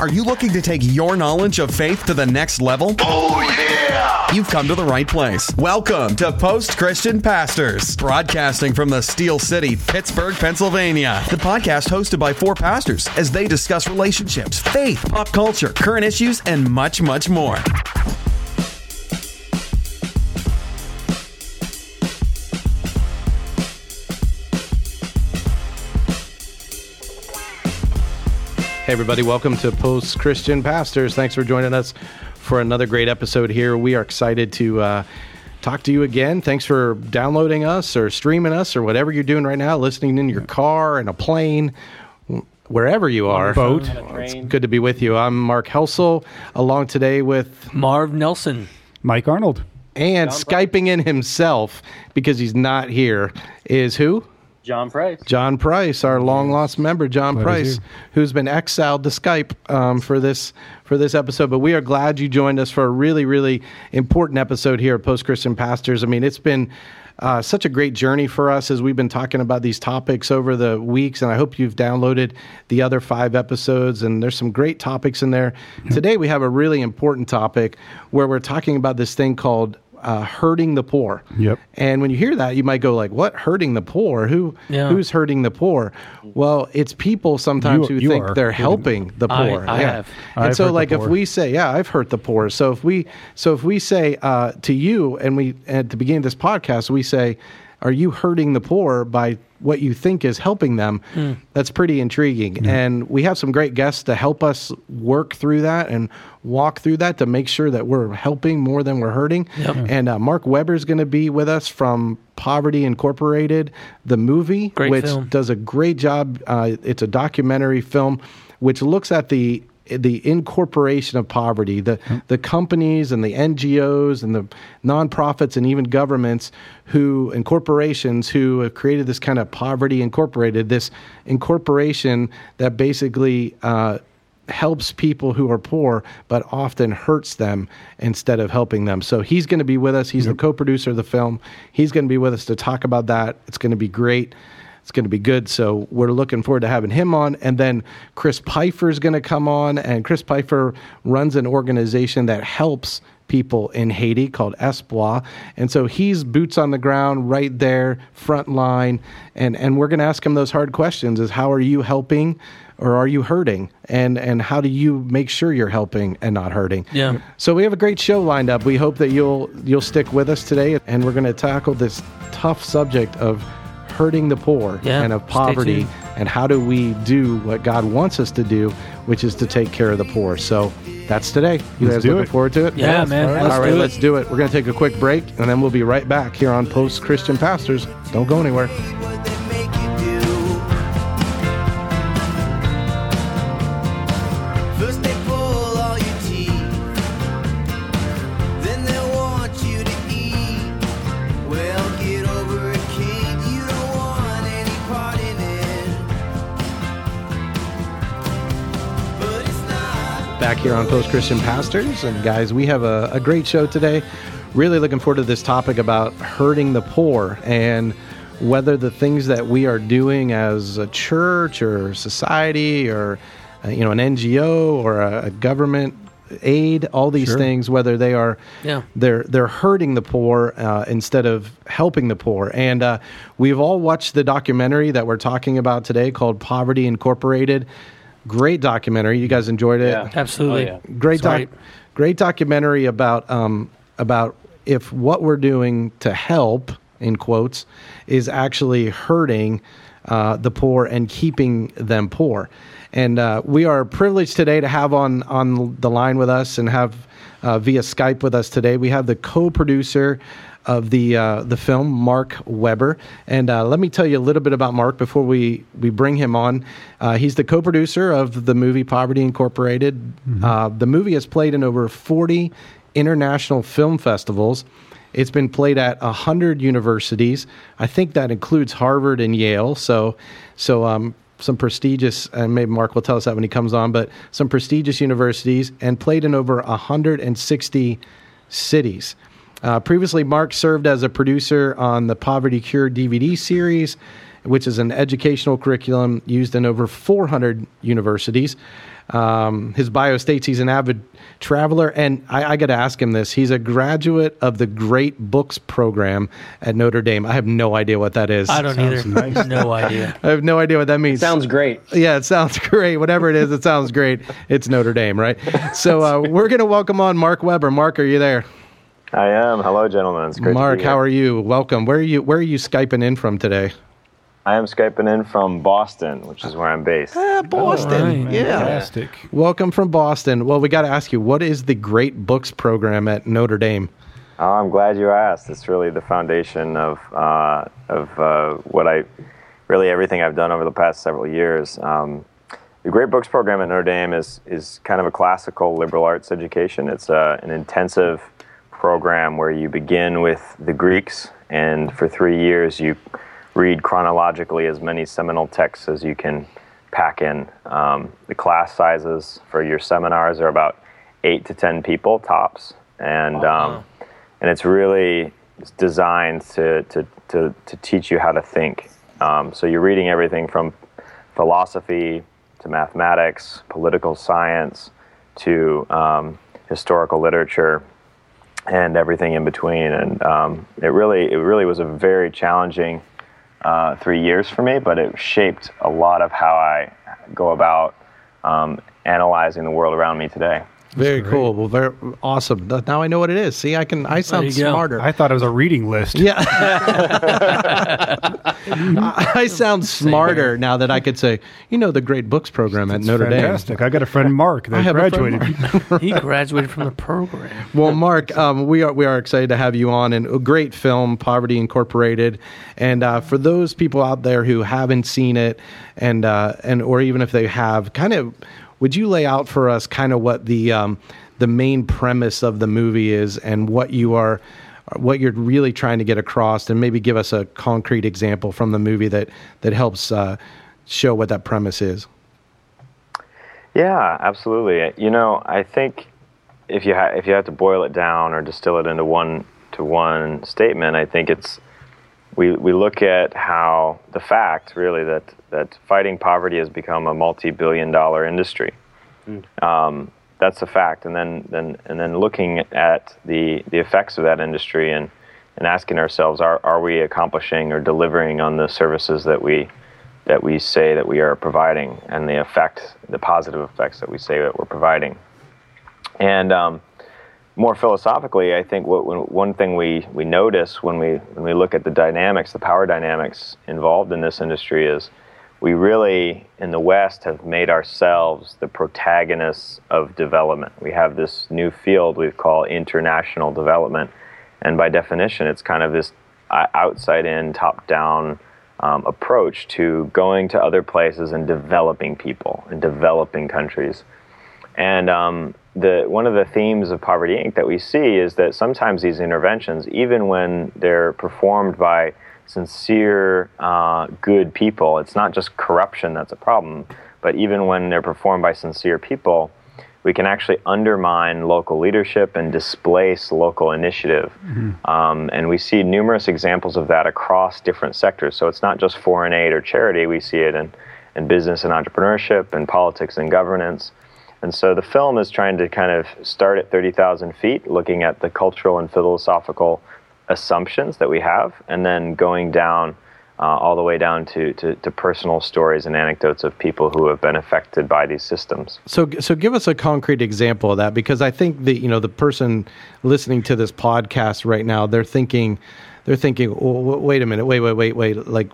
Are you looking to take your knowledge of faith to the next level? Oh, yeah! You've come to the right place. Welcome to Post Christian Pastors, broadcasting from the Steel City, Pittsburgh, Pennsylvania. The podcast hosted by four pastors as they discuss relationships, faith, pop culture, current issues, and much, much more. Hey, everybody, welcome to Post Christian Pastors. Thanks for joining us for another great episode here. We are excited to uh, talk to you again. Thanks for downloading us or streaming us or whatever you're doing right now, listening in your car, in a plane, wherever you are. boat. It's good to be with you. I'm Mark Helsel, along today with Marv Nelson. Mike Arnold. and Skyping in himself because he's not here is who? John Price. John Price, our long lost member, John Glad Price, who's been exiled to Skype um, for this for this episode. But we are glad you joined us for a really really important episode here at Post Christian Pastors. I mean, it's been. Uh, such a great journey for us as we've been talking about these topics over the weeks, and I hope you've downloaded the other five episodes. And there's some great topics in there. Today we have a really important topic where we're talking about this thing called uh, hurting the poor. Yep. And when you hear that, you might go like, "What hurting the poor? Who Yeah. who's hurting the poor?" Well, it's people sometimes You- who you think they're helping the poor. I yeah. have. And I've so, like, if we say, "Yeah, I've hurt the poor," so if we so if we say uh, to you, and we at the beginning of this podcast, we say, "Are you hurting the poor by?" What you think is helping them, that's pretty intriguing. And we have some great guests to help us work through that and walk through that to make sure that we're helping more than we're hurting. And uh, Mark Weber is going to be with us from Poverty Incorporated, the movie, Great which film. does a great job. Uh, it's a documentary film which looks at the the incorporation of poverty, the the companies and the NGOs and the nonprofits and even governments who and corporations who have created this kind of poverty incorporated, this incorporation that basically uh, helps people who are poor, but often hurts them instead of helping them. So he's going to be with us. He's the co-producer of the film. He's going to be with us to talk about that. It's going to be great. It's going to be good. So we're looking forward to having him on. And then Chris Pfeiffer is going to come on. And Chris Pfeiffer runs an organization that helps people in Haiti called Espoir. And so he's boots on the ground right there, front line. And, and we're going to ask him those hard questions is how are you helping or are you hurting? And, and how do you make sure you're helping and not hurting? Yeah. So we have a great show lined up. We hope that you'll you'll stick with us today, and we're going to tackle this tough subject of hurting the poor Yeah, and of poverty, and how do we do what God wants us to do, which is to take care of the poor. So that's today. You Let's guys do looking it. forward to it? Yeah, man. all right. Let's All right, do let's do it. We're going to take a quick break, and then we'll be right back here on Post Christian Pastors. Don't go anywhere. Back here on Post Christian Pastors. And guys, we have a, a great show today. Really looking forward to this topic about hurting the poor and whether the things that we are doing as a church or society or uh, you know an NGO or a, a government aid, all these Sure. things, whether they are Yeah. they're they're hurting the poor uh, instead of helping the poor. And uh, we've all watched the documentary that we're talking about today called Poverty Incorporated. Great documentary. You guys enjoyed it. Yeah. Absolutely. Oh, yeah. Great doc, great documentary about um, about if what we're doing to help in quotes is actually hurting uh, the poor and keeping them poor. And uh, we are privileged today to have on on the line with us and have uh, via Skype with us today. We have the co-producer of the uh, the film, Mark Weber. And uh, let me tell you a little bit about Mark before we we bring him on. Uh, he's the co-producer of the movie Poverty Incorporated. Uh, the movie has played in over forty international film festivals. It's been played at hundred universities. I think that includes Harvard and Yale. So, so um, some prestigious, and maybe Mark will tell us that when he comes on, but some prestigious universities, and played in over hundred and sixty cities. Uh, previously, Mark served as a producer on the Poverty Cure DVD series which is an educational curriculum used in over 400 universities. Um, his bio states he's an avid traveler, and I, I got to ask him this. He's a graduate of the Great Books program at Notre Dame. I have no idea what that is. I don't either. No idea. I have no idea what that means. Sounds great. Yeah, it sounds great. Whatever it is, it sounds great. It's Notre Dame, right? So uh, we're going to welcome on Mark Weber. Mark, are you there? I am. Hello, gentlemen. It's great Mark, to be here. how are you? Welcome. Where are you? Where are you skyping in from today? I am skyping in from Boston, which is where I'm based. Ah, Boston. right. Yeah. Fantastic. Welcome from Boston. Well, we got to ask you, what is the Great Books program at Notre Dame? Oh, I'm glad you asked. It's really the foundation of uh, of uh, what I really everything I've done over the past several years. Um, the Great Books program at Notre Dame is is kind of a classical liberal arts education. It's uh, an intensive program where you begin with the Greeks, and for three years you read chronologically as many seminal texts as you can pack in. Um, the class sizes for your seminars are about eight to ten people tops, and um, and it's really designed to, to, to, to teach you how to think. Um, so you're reading everything from philosophy to mathematics, political science to um, historical literature, and everything in between. And um, it really it really was a very challenging uh, three years for me, but it shaped a lot of how I go about um, analyzing the world around me today. Very cool. Well, very awesome. Now I know what it is. See, I can. I sound you go. smarter. I thought it was a reading list. yeah. I, I sound smarter now that I could say, you know, the Great Books program at It's Notre Dame. fantastic. I got a friend Mark I that have a friend, graduated. He graduated from the program. Well, Mark, um, we are we are excited to have you on, and a great film, Poverty Incorporated. And uh, for those people out there who haven't seen it, and uh, and or even if they have, kind of, would you lay out for us kind of what the um, the main premise of the movie is, and what you are, what you're really trying to get across, and maybe give us a concrete example from the movie that that helps uh, show what that premise is. Yeah, absolutely. You know, I think if you ha- if you have to boil it down or distill it into one to one statement, I think it's we we look at how the fact really that that fighting poverty has become a multi-billion dollar industry. Um, that's a fact, and then then and then looking at the the effects of that industry and and asking ourselves, are are we accomplishing or delivering on the services that we that we say that we are providing and the effect, the positive effects that we say that we're providing. And um, more philosophically, I think what, one thing we, we notice when we, when we look at the dynamics, the power dynamics involved in this industry is we really, in the West, have made ourselves the protagonists of development. We have this new field we call international development. And by definition, it's kind of this outside in, top down um, approach to going to other places and developing people and developing countries. And um, the one of the themes of Poverty Inc. that we see is that sometimes these interventions, even when they're performed by sincere, uh, good people, it's not just corruption that's a problem, but even when they're performed by sincere people, we can actually undermine local leadership and displace local initiative. Um, and we see numerous examples of that across different sectors. So it's not just foreign aid or charity, we see it in, in business and entrepreneurship and politics and governance. And so the film is trying to kind of start at 30,000 feet, looking at the cultural and philosophical assumptions that we have, and then going down uh, all the way down to, to, to personal stories and anecdotes of people who have been affected by these systems. So, so give us a concrete example of that, because I think the you know the person listening to this podcast right now, they're thinking, they're thinking, oh, wait a minute, wait, wait, wait, wait, like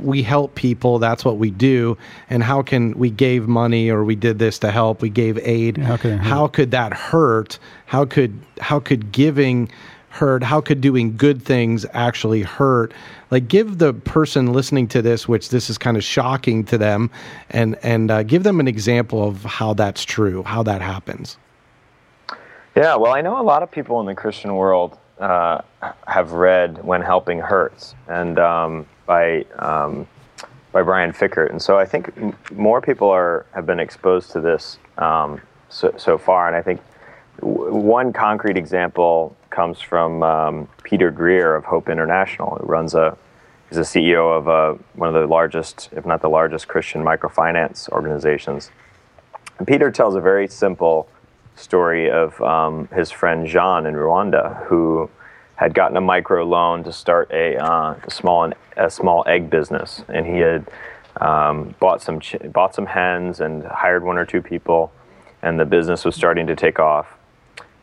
we help people, that's what we do, and how can we gave money or we did this to help, we gave aid, how could how could that hurt? How could how could giving hurt? How could doing good things actually hurt? Like, give the person listening to this, which this is kind of shocking to them, and and uh, give them an example of how that's true, how that happens. Yeah, well, I know a lot of people in the Christian world uh, have read "When Helping Hurts" and um, by um, by Brian Fikkert, and so I think m- more people are have been exposed to this um, so, so far. And I think w- one concrete example comes from um, Peter Greer of Hope International, who runs a he's a CEO of uh, one of the largest, if not the largest, Christian microfinance organizations. And Peter tells a very simple story of um, his friend Jean in Rwanda, who had gotten a micro loan to start a, uh, a small a small egg business, and he had um, bought some ch- bought some hens and hired one or two people, and the business was starting to take off.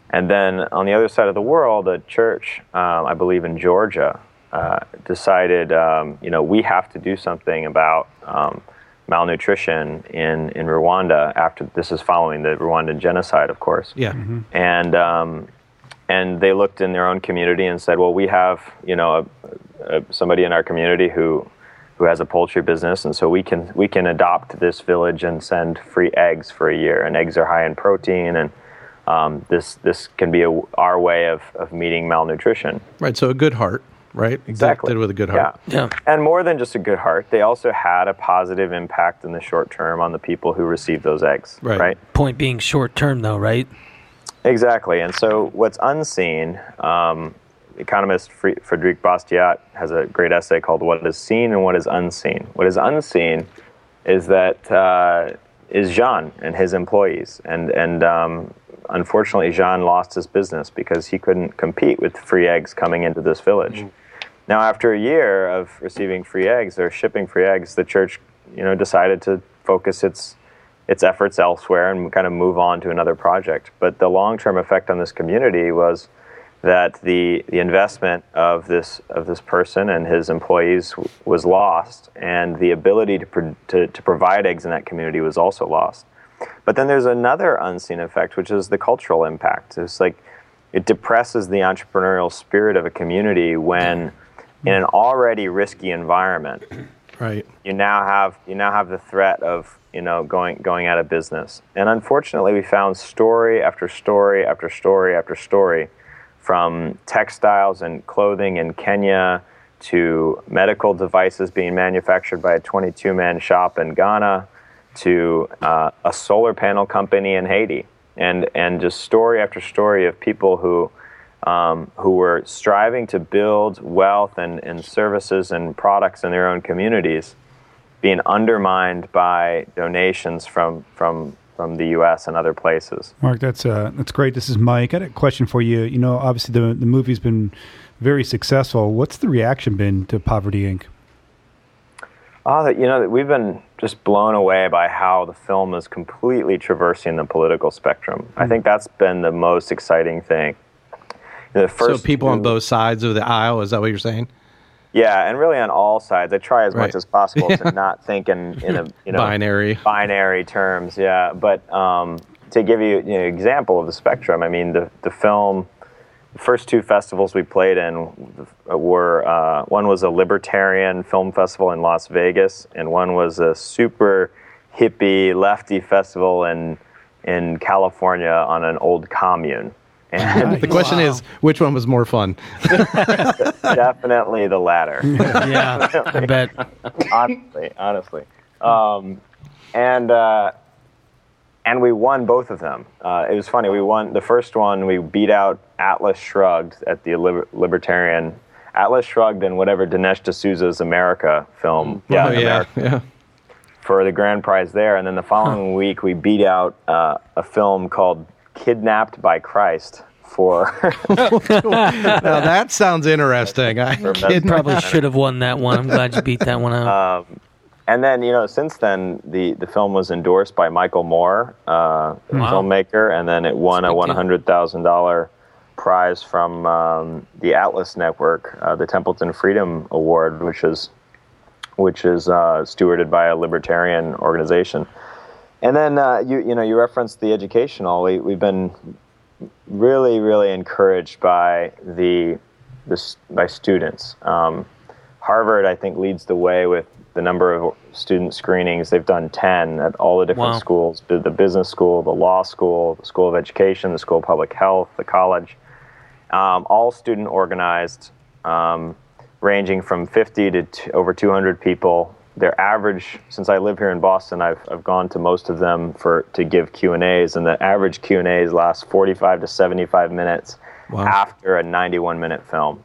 And then on the other side of the world, a church, um, I believe in Georgia, uh, decided, um, you know, we have to do something about um, malnutrition in, in Rwanda. After this is following the Rwandan genocide, of course. Yeah. And um, and they looked in their own community and said, well, we have, you know, a, a, somebody in our community who who has a poultry business, and so we can we can adopt this village and send free eggs for a year. And eggs are high in protein and um, this this can be a, our way of, of meeting malnutrition. Right. So a good heart, right? Exactly. Did with a good heart. Yeah. Yeah. And more than just a good heart, they also had a positive impact in the short term on the people who received those eggs. Right. Point being short term, though, right? Exactly. And so what's unseen, um, economist Frederic Bastiat has a great essay called What is Seen and What is Unseen. What is unseen is that uh, is Jean and his employees. And, and um, unfortunately, Jean lost his business because he couldn't compete with free eggs coming into this village. Mm. Now, after a year of receiving free eggs or shipping free eggs, the church, you know, decided to focus its its efforts elsewhere and kind of move on to another project. But the long-term effect on this community was that the the investment of this of this person and his employees w- was lost, and the ability to, pro- to to provide eggs in that community was also lost. But then there's another unseen effect, which is the cultural impact. It's like it depresses the entrepreneurial spirit of a community when, in an already risky environment, Right. you now have you now have the threat of you know going going out of business. And unfortunately, we found story after story after story after story, from textiles and clothing in Kenya to medical devices being manufactured by a 22-man shop in Ghana to uh, a solar panel company in Haiti, and and just story after story of people who um, who were striving to build wealth and, and services and products in their own communities, being undermined by donations from from from the U.S. and other places. Mark, that's uh, that's great. This is Mike. I got a question for you. You know, obviously the the movie's been very successful. What's the reaction been to Poverty Inc? Oh, that you know that we've been just blown away by how the film is completely traversing the political spectrum. I think that's been the most exciting thing. The So first people on both sides of the aisle. Is that what you're saying? Yeah, and really on all sides. I try as Right. much as possible to not think in, in a you know Binary. binary terms. Yeah, but um, to give you, you know, an example of the spectrum, I mean the the film, first two festivals we played in were uh, one was a libertarian film festival in Las Vegas, and one was a super hippie lefty festival in in California on an old commune. And The question is, which one was more fun? definitely the latter. Yeah, I bet. honestly, honestly. Um, and uh, and we won both of them. Uh, it was funny. We won the first one. We beat out Atlas Shrugged at the Libertarian. Atlas Shrugged in whatever Dinesh D'Souza's America film. Yeah, oh, yeah, America, yeah. for the grand prize there. And then the following week, we beat out uh, a film called Kidnapped by Christ for. Now that sounds interesting. I kid- Probably should have won that one. I'm glad you beat that one out. And then, you know, since then, the, the film was endorsed by Michael Moore, uh, Wow. filmmaker, and then it won a That's a big deal. $100,000 prize from um, the Atlas Network, uh, the Templeton Freedom Award, which is which is uh, stewarded by a libertarian organization. And then uh, you you know you referenced the educational. We we've been really really encouraged by the this by students. Um, Harvard I think leads the way with the number of student screenings. They've done ten at all the different Wow. schools: the the business school, the law school, the school of education, the school of public health, the college. Um, all student organized. Um, ranging from 50 to t- over 200 people. Their average, since I live here in Boston, I've, I've gone to most of them for to give Q and A's, and the average Q and A's last 45 to 75 minutes Wow. after a 91 minute film.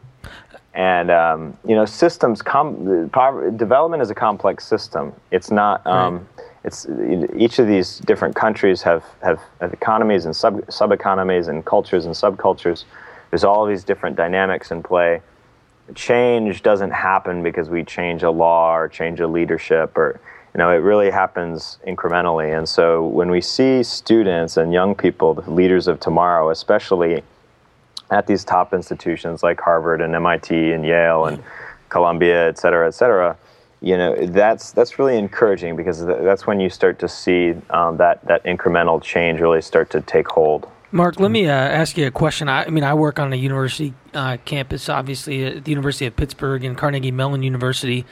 and um, you know systems com- pover- development is a complex system it's not um, it's each of these different countries have, have, have economies and sub sub economies and cultures and subcultures there's all these different dynamics in play change doesn't happen because we change a law or change a leadership or you know it really happens incrementally and so when we see students and young people the leaders of tomorrow especially at these top institutions like Harvard and MIT and Yale and Columbia, et cetera, et cetera, you know, that's that's really encouraging because that's when you start to see um, that that incremental change really start to take hold. Mark, let me uh, ask you a question. I, I mean, I work on a university uh, campus, obviously at the University of Pittsburgh and Carnegie Mellon University.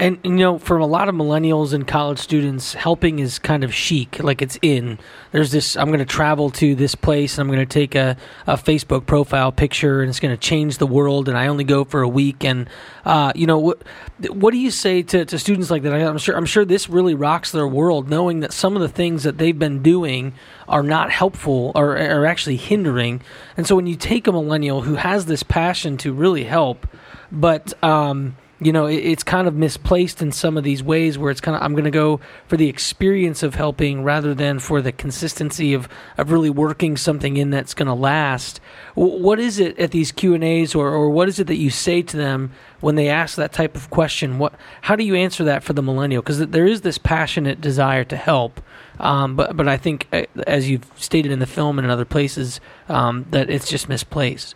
And, you know, for a lot of millennials and college students, helping is kind of chic, like it's in. There's this I'm going to travel to this place and I'm going to take a, a Facebook profile picture and it's going to change the world and I only go for a week. And, uh, you know, what, what do you say to, to students like that? I'm sure, I'm sure this really rocks their world, knowing that some of the things that they've been doing are not helpful or are actually hindering. And so when you take a millennial who has this passion to really help, but, um, you know, it, it's kind of misplaced in some of these ways where it's kind of I'm going to go for the experience of helping rather than for the consistency of of really working something in that's going to last. W- what is it at these Q and A's, or or what is it that you say to them when they ask that type of question? What how do you answer that for the millennial? Because there is this passionate desire to help. Um, but but I think, uh, as you've stated in the film and in other places, um, that it's just misplaced.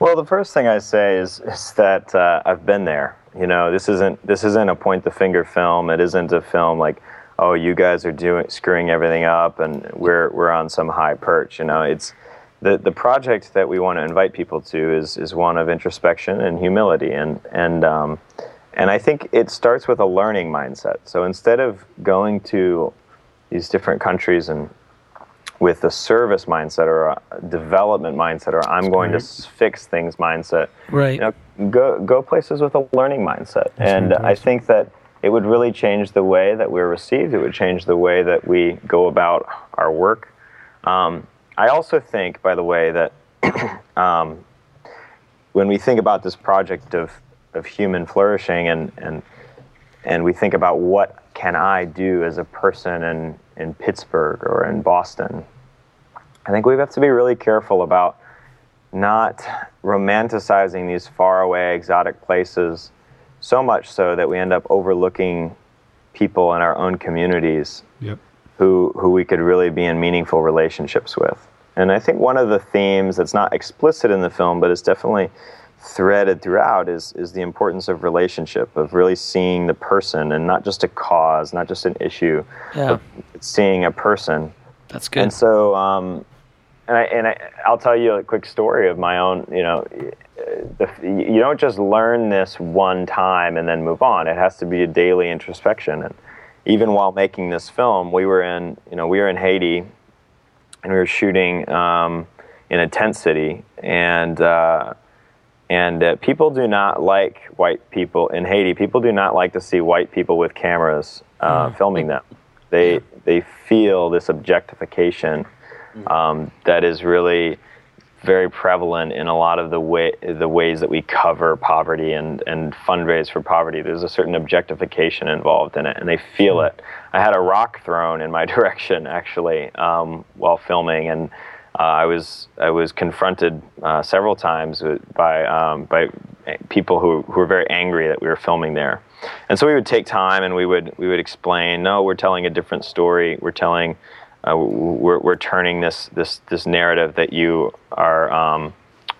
Well, the first thing I say is, is that uh, I've been there. You know, this isn't this isn't a point the finger film. It isn't a film like, oh, you guys are doing screwing everything up, and we're we're on some high perch. You know, it's the the project that we want to invite people to is is one of introspection and humility, and and um, and I think it starts with a learning mindset. So instead of going to these different countries and with a service mindset or a development mindset or I'm going to fix things mindset. Right. You know, go go places with a learning mindset. and I think that it would really change the way that we're received. It would change the way that we go about our work. Um, I also think, by the way, that um, when we think about this project of, of human flourishing and, and and we think about what can I do as a person in, in Pittsburgh or in Boston, I think we have to be really careful about not romanticizing these faraway exotic places so much so that we end up overlooking people in our own communities Yep. who who we could really be in meaningful relationships with. And I think one of the themes that's not explicit in the film, but is definitely threaded throughout is is the importance of relationship, of really seeing the person and not just a cause, not just an issue, Yeah. seeing a person. That's good. And so, um, and I and I, I'll tell you a quick story of my own. You know, the, you don't just learn this one time and then move on. It has to be a daily introspection. And even while making this film, we were in you know we were in Haiti, and we were shooting um, in a tent city, and uh, and uh, people do not like white people in Haiti. People do not like to see white people with cameras uh, filming them. They they feel this objectification um, that is really very prevalent in a lot of the way the ways that we cover poverty and and fundraise for poverty. There's a certain objectification involved in it, and they feel it. I had a rock thrown in my direction actually um, while filming, and uh, I was I was confronted uh, several times by um, by people who who were very angry that we were filming there, and so we would take time and we would we would explain. No, we're telling a different story. We're telling. Uh, we're, we're turning this, this, this narrative that you are um,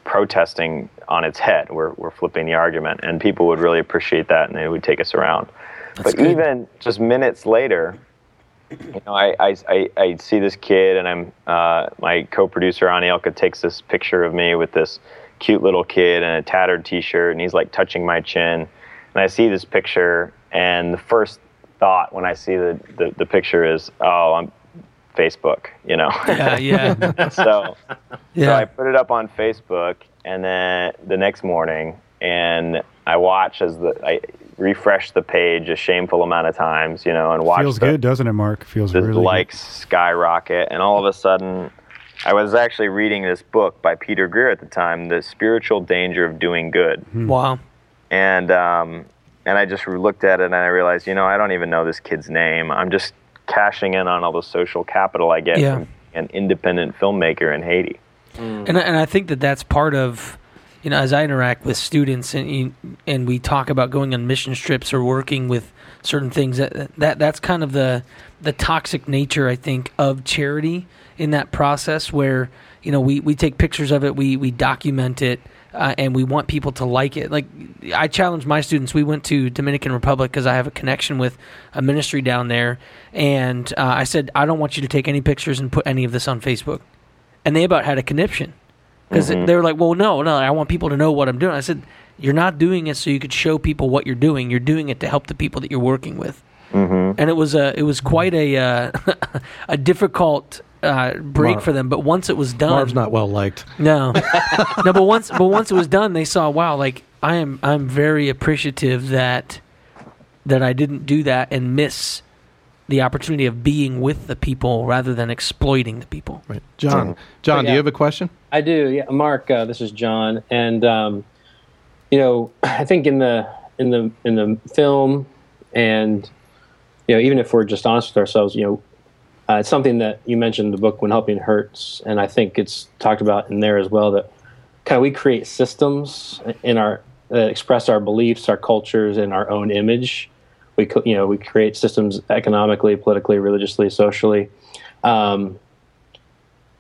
protesting on its head. We're, we're flipping the argument, and people would really appreciate that, and they would take us around. but good. even just minutes later, you know, I, I, I, I see this kid, and I'm uh, my co-producer Anielka takes this picture of me with this cute little kid in a tattered T-shirt, and he's like touching my chin, and I see this picture, and the first thought when I see the, the, the picture is, oh, I'm Facebook, you know. yeah, yeah, so, so I put it up on Facebook, and then the next morning, and I watch as the I refresh the page a shameful amount of times, you know, and watch Feels the, good, doesn't it, Mark? Feels the really likes skyrocket, and all of a sudden, I was actually reading this book by Peter Greer at the time, The Spiritual Danger of Doing Good. Wow. And um, and I just looked at it and I realized, you know, I don't even know this kid's name. I'm just cashing in on all the social capital I get Yeah. from an independent filmmaker in Haiti. And and I think that that's part of you know as I interact with students and and we talk about going on mission trips or working with certain things that that that's kind of the the toxic nature I think of charity in that process where you know we we take pictures of it we we document it uh, and we want people to like it. Like I challenge my students. We went to Dominican Republic because I have a connection with a ministry down there and uh, I said I don't want you to take any pictures and put any of this on Facebook. And they about had a conniption because they were like, "Well, no, no, I want people to know what I'm doing." I said, "You're not doing it so you could show people what you're doing. You're doing it to help the people that you're working with." Mm-hmm. And it was a it was quite a uh, a difficult uh, break Marv- for them. But once it was done, Marv's not well liked. no, no. But once but once it was done, they saw, wow, like I am I'm very appreciative that that I didn't do that and miss the opportunity of being with the people rather than exploiting the people. Right. John, John, do you have a question? I do, yeah. Mark, uh, this is John, and um, you know, I think in the in the in the film, and you know, even if we're just honest with ourselves, you know, uh, it's something that you mentioned in the book when helping hurts, and I think it's talked about in there as well that kind of we create systems in our that express our beliefs, our cultures, and our own image. We you know we create systems economically, politically, religiously, socially. Um,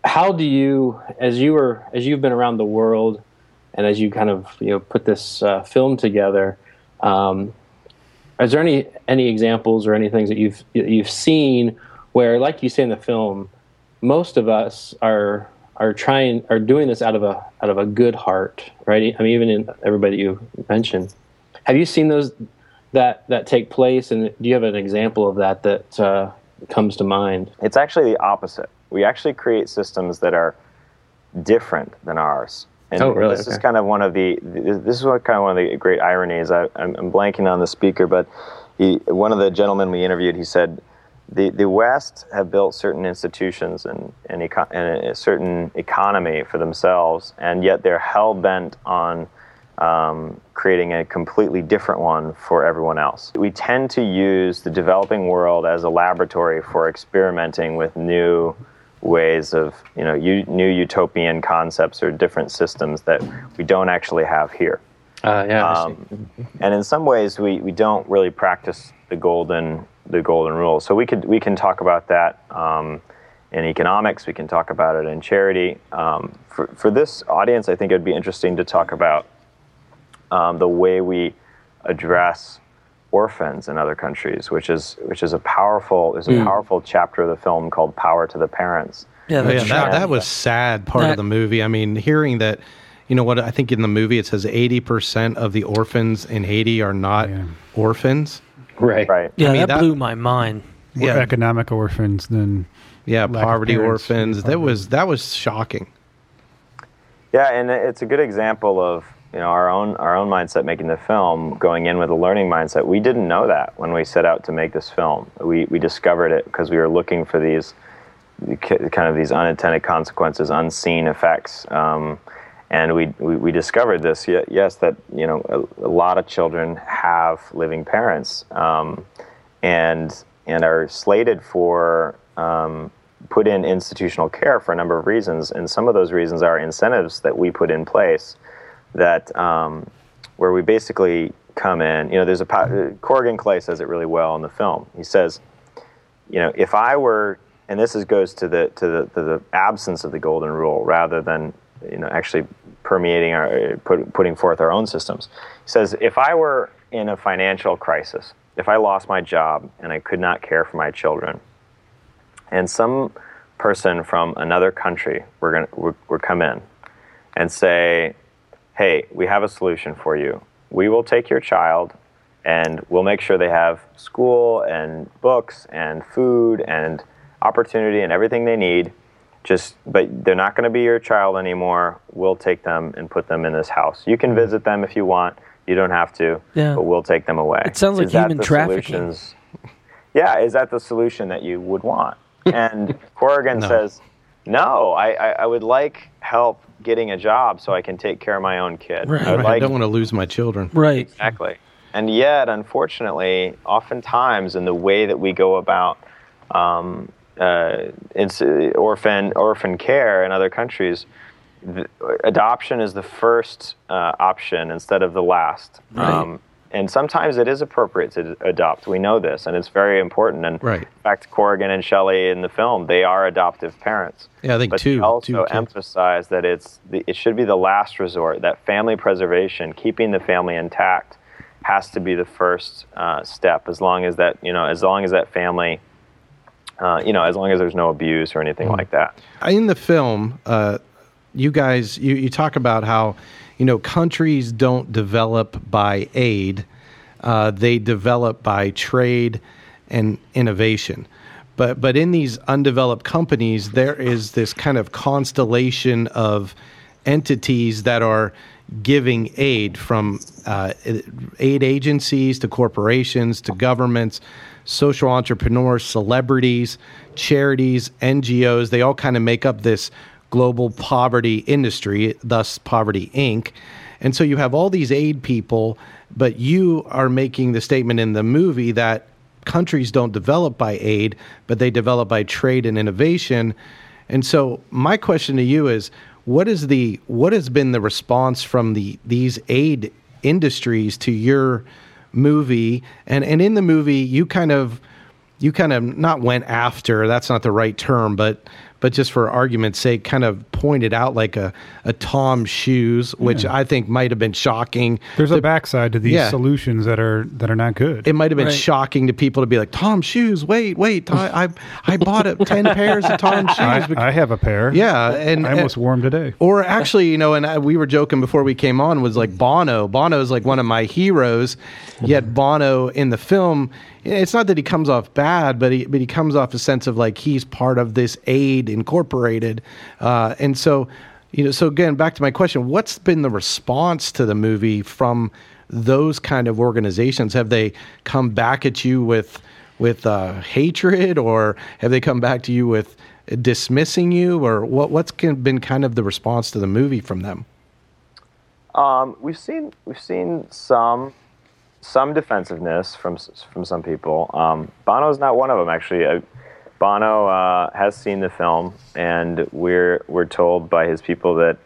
how do you as you were as you've been around the world and as you kind of you know put this uh, film together um, is there any any examples or any things that you've you've seen where like you say in the film most of us are are trying are doing this out of a out of a good heart right i mean even in everybody you mentioned have you seen those that that take place and do you have an example of that that uh, comes to mind It's actually the opposite. We actually create systems that are different than ours. And Oh, really? this is kind of one of the this is what kind of one of the great ironies. I, I'm, I'm blanking on the speaker, but he one of the gentlemen we interviewed, he said the the West have built certain institutions and and, eco- and a certain economy for themselves, and yet they're hell bent on um, creating a completely different one for everyone else. We tend to use the developing world as a laboratory for experimenting with new ways of, you know, u- new utopian concepts or different systems that we don't actually have here. uh, yeah Um, and in some ways, we, we don't really practice the golden the golden rule. So we could we can talk about that um, in economics. We can talk about it in charity. Um, for for this audience, I think it'd be interesting to talk about um, the way we address orphans in other countries, which is which is a powerful there's a powerful chapter of the film called "Power to the Parents." Yeah, that's yeah, that, that was sad part That- of the movie. I mean, hearing that, you know what? I think in the movie it says eighty percent of the orphans in Haiti are not Yeah. orphans. right Right. yeah, I mean, that, that- blew my mind. More Yeah. economic orphans than Yeah, poverty orphans. That was that was shocking. Yeah, and it's a good example of you know our own our own mindset making the film, going in with a learning mindset. We didn't know that when we set out to make this film. We we discovered it because we were looking for these kind of these unintended consequences, unseen effects. Um, and we, we, we discovered this, yes, that you know a, a lot of children have living parents, um, and and are slated for um, put in institutional care for a number of reasons, and some of those reasons are incentives that we put in place that um, where we basically come in. You know, there's a Corrigan Clay says it really well in the film. He says, you know, if I were, and this is goes to the to the, to the absence of the golden rule rather than you know actually permeating our put, putting forth our own systems. He says, if I were in a financial crisis, if I lost my job and I could not care for my children, and some person from another country were going would, would come in and say, "Hey, we have a solution for you. We will take your child and we'll make sure they have school and books and food and opportunity and everything they need. Just but they're not going to be your child anymore. We'll take them and put them in this house. You can visit them if you want. You don't have to, Yeah. but we'll take them away. It sounds like Is human the trafficking. solutions- yeah, is that the solution that you would want? And Corrigan No. says, no, I, I, I would like help getting a job so I can take care of my own kid. Right. I would I don't want to lose my children. Right. Exactly. And yet, unfortunately, oftentimes in the way that we go about um, uh, ins- orphan orphan care in other countries, the, adoption is the first uh, option instead of the last. Um, Right. And sometimes it is appropriate to adopt. We know this, and it's very important. And Right. in fact, Corrigan and Shelley in the film, they are adoptive parents. Yeah, I think but two- also two emphasize that it's the, it should be the last resort. That family preservation, keeping the family intact, has to be the first uh, step. As long as that you know, as long as that family, uh, you know, as long as there's no abuse or anything Mm. like that. in the film, uh, you guys, you, you talk about how, you know, countries don't develop by aid, uh, they develop by trade and innovation. But, but in these undeveloped companies, there is this kind of constellation of entities that are giving aid from uh, aid agencies to corporations to governments, social entrepreneurs, celebrities, charities, NGOs. They all kind of make up this global poverty industry, thus Poverty Inc. And so you have all these aid people, but you are making the statement in the movie that countries don't develop by aid, but they develop by trade and innovation. And so my question to you is what is the what has been the response from the these aid industries to your movie and and in the movie you kind of you kind of not went after that's not the right term but but just for argument's sake kind of pointed out like a, a tom shoes which i think might have been shocking There's to- a backside to these Yeah. solutions that are that are not good. it might have been Right. shocking to people to be like tom shoes wait wait i i, I bought a, 10 pairs of tom shoes I, because- I have a pair. yeah and I almost wore 'em today. or actually, you know, and I, we were joking before we came on was like Bono. Bono is like one of my heroes. Yet Bono in the film, it's not that he comes off bad, but he but he comes off a sense of like he's part of this aid incorporated, uh, and so you know. So again, back to my question: What's been the response to the movie from those kind of organizations? Have they come back at you with with uh, hatred, or have they come back to you with dismissing you, or what? What's kin- been kind of the response to the movie from them? Um, we've seen we've seen some some defensiveness from from some people. Um, Bono's not one of them, actually. Uh, Bono uh, has seen the film, and we're we're told by his people that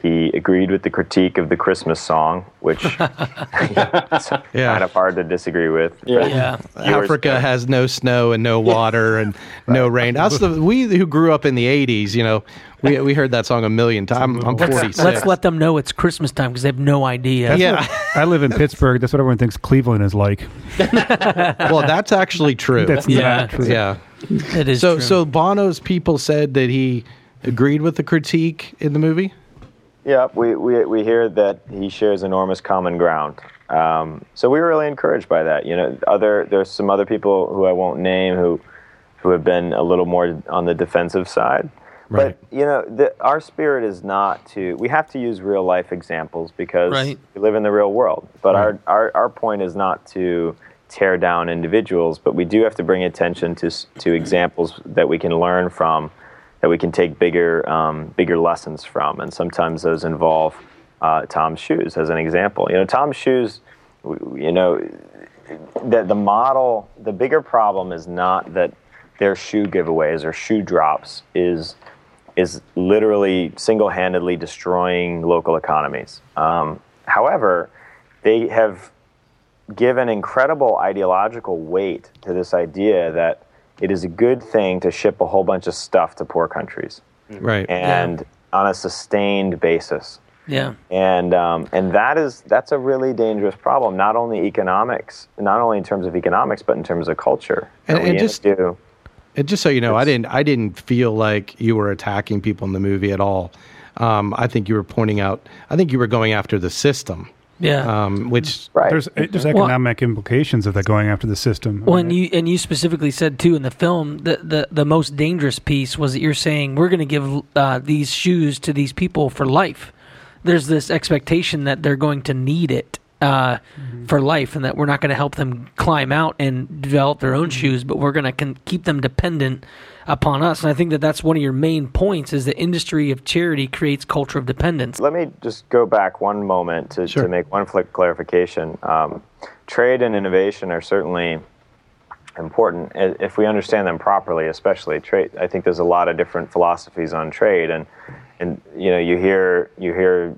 he agreed with the critique of the Christmas song, which it's Yeah. kind of hard to disagree with. Yeah. Yeah. Viewers- Africa has no snow and no water and no rain. That's the we who grew up in the '80s. You know, we we heard that song a million times. I'm 46. Let's let them know it's Christmas time because they have no idea. yeah. I live in Pittsburgh. That's what everyone thinks Cleveland is like. well, that's actually true. That's Yeah. not true. yeah. It is So true. so Bono's people said that he agreed with the critique in the movie. Yeah, we, we, we hear that he shares enormous common ground. Um, so we were really encouraged by that. You know, other there's some other people who I won't name who who have been a little more on the defensive side. Right. But you know, the, our spirit is not to. We have to use real life examples because Right. we live in the real world. But our, our our point is not to tear down individuals, but we do have to bring attention to to examples that we can learn from, that we can take bigger um, bigger lessons from, and sometimes those involve uh, TOMS shoes as an example. You know, TOMS shoes. You know, that the model, the bigger problem is not that their shoe giveaways or shoe drops is is literally single-handedly destroying local economies. Um, however, they have given incredible ideological weight to this idea that it is a good thing to ship a whole bunch of stuff to poor countries Right. and on a sustained basis yeah. and um, and that is that's a really dangerous problem. Not only economics, not only in terms of economics, but in terms of culture. And- and just- do. And just so you know, I didn't I didn't feel like you were attacking people in the movie at all. Um, I think you were pointing out. I think you were going after the system, Yeah. um, which right. There's there's economic implications of that going after the system. Well, and you and you specifically said too in the film that the the most dangerous piece was that you're saying we're going to give uh, these shoes to these people for life. There's this expectation that they're going to need it uh, for life, and that we're not going to help them climb out and develop their own shoes, but we're going to con- keep them dependent upon us. And I think that that's one of your main points: is the industry of charity creates culture of dependence. Let me just go back one moment to, Sure. to make one flick clarification. Um, trade and innovation are certainly important if we understand them properly. Especially trade, I think there's a lot of different philosophies on trade, and and you know you hear you hear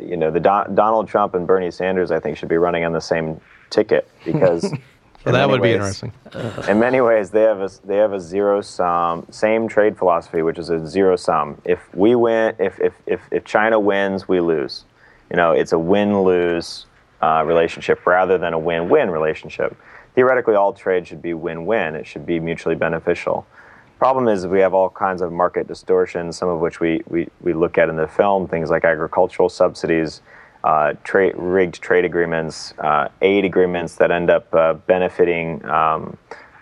you know the Don, Donald Trump and Bernie Sanders I think should be running on the same ticket because. in that would be interesting. in many ways they have a they have a zero sum same trade philosophy which is a zero sum if we win if if if, if china wins we lose you know it's a win lose uh, relationship rather than a win win relationship theoretically all trade should be win win it should be mutually beneficial problem is we have all kinds of market distortions some of which we we, we look at in the film things like agricultural subsidies uh, trade, rigged trade agreements, uh, aid agreements that end up uh, benefiting um,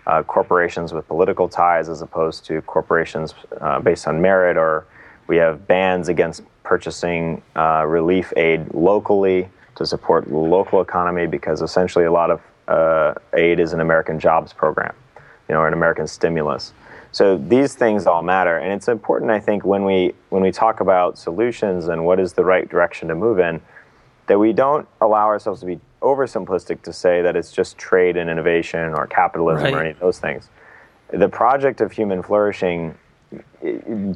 uh, corporations with political ties as opposed to corporations uh, based on merit, or we have bans against purchasing uh, relief aid locally to support the local economy because essentially a lot of aid is an American jobs program, you know, or an American stimulus. So these things all matter, and it's important, I think, when we when we talk about solutions and what is the right direction to move in, that we don't allow ourselves to be oversimplistic to say that it's just trade and innovation or capitalism Right. or any of those things. The project of human flourishing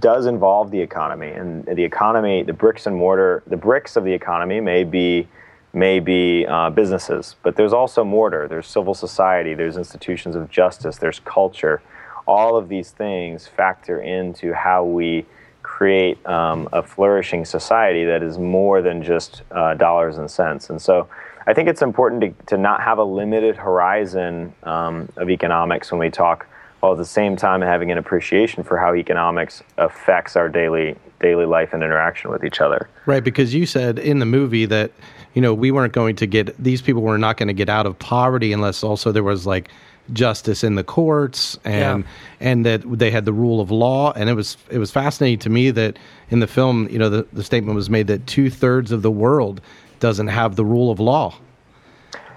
does involve the economy, and the economy, the bricks and mortar, the bricks of the economy may be may be uh, businesses, but there's also mortar. There's civil society. There's institutions of justice. There's culture. All of these things factor into how we create um, a flourishing society that is more than just uh, dollars and cents. And so, I think it's important to, to not have a limited horizon um, of economics when we talk while at the same time having an appreciation for how economics affects our daily daily life and interaction with each other. Right, because you said in the movie that you know we weren't going to get these people were not going to get out of poverty unless also there was like justice in the courts and and that they had the rule of law and it was it was fascinating to me that in the film you know the, the statement was made that two thirds of the world doesn't have the rule of law.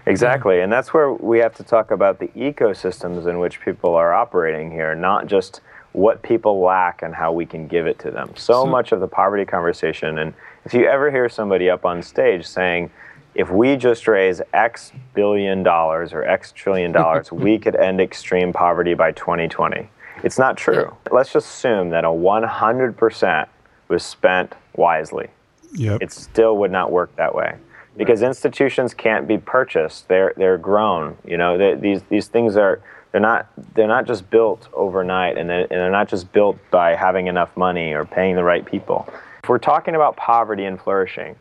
Exactly, and that's where we have to talk about the ecosystems in which people are operating here, not just what people lack and how we can give it to them. So, much of the poverty conversation, and if you ever hear somebody up on stage saying, if we just raise X billion dollars or X trillion dollars, we could end extreme poverty by 2020. It's not true. Let's just assume that a 100% was spent wisely. Yep. it still would not work that way. Because institutions can't be purchased. They're they're grown you know? They, these these things are they're not they're not just built overnight and they're, and they're not just built by having enough money or paying the right people. If we're talking about poverty and flourishing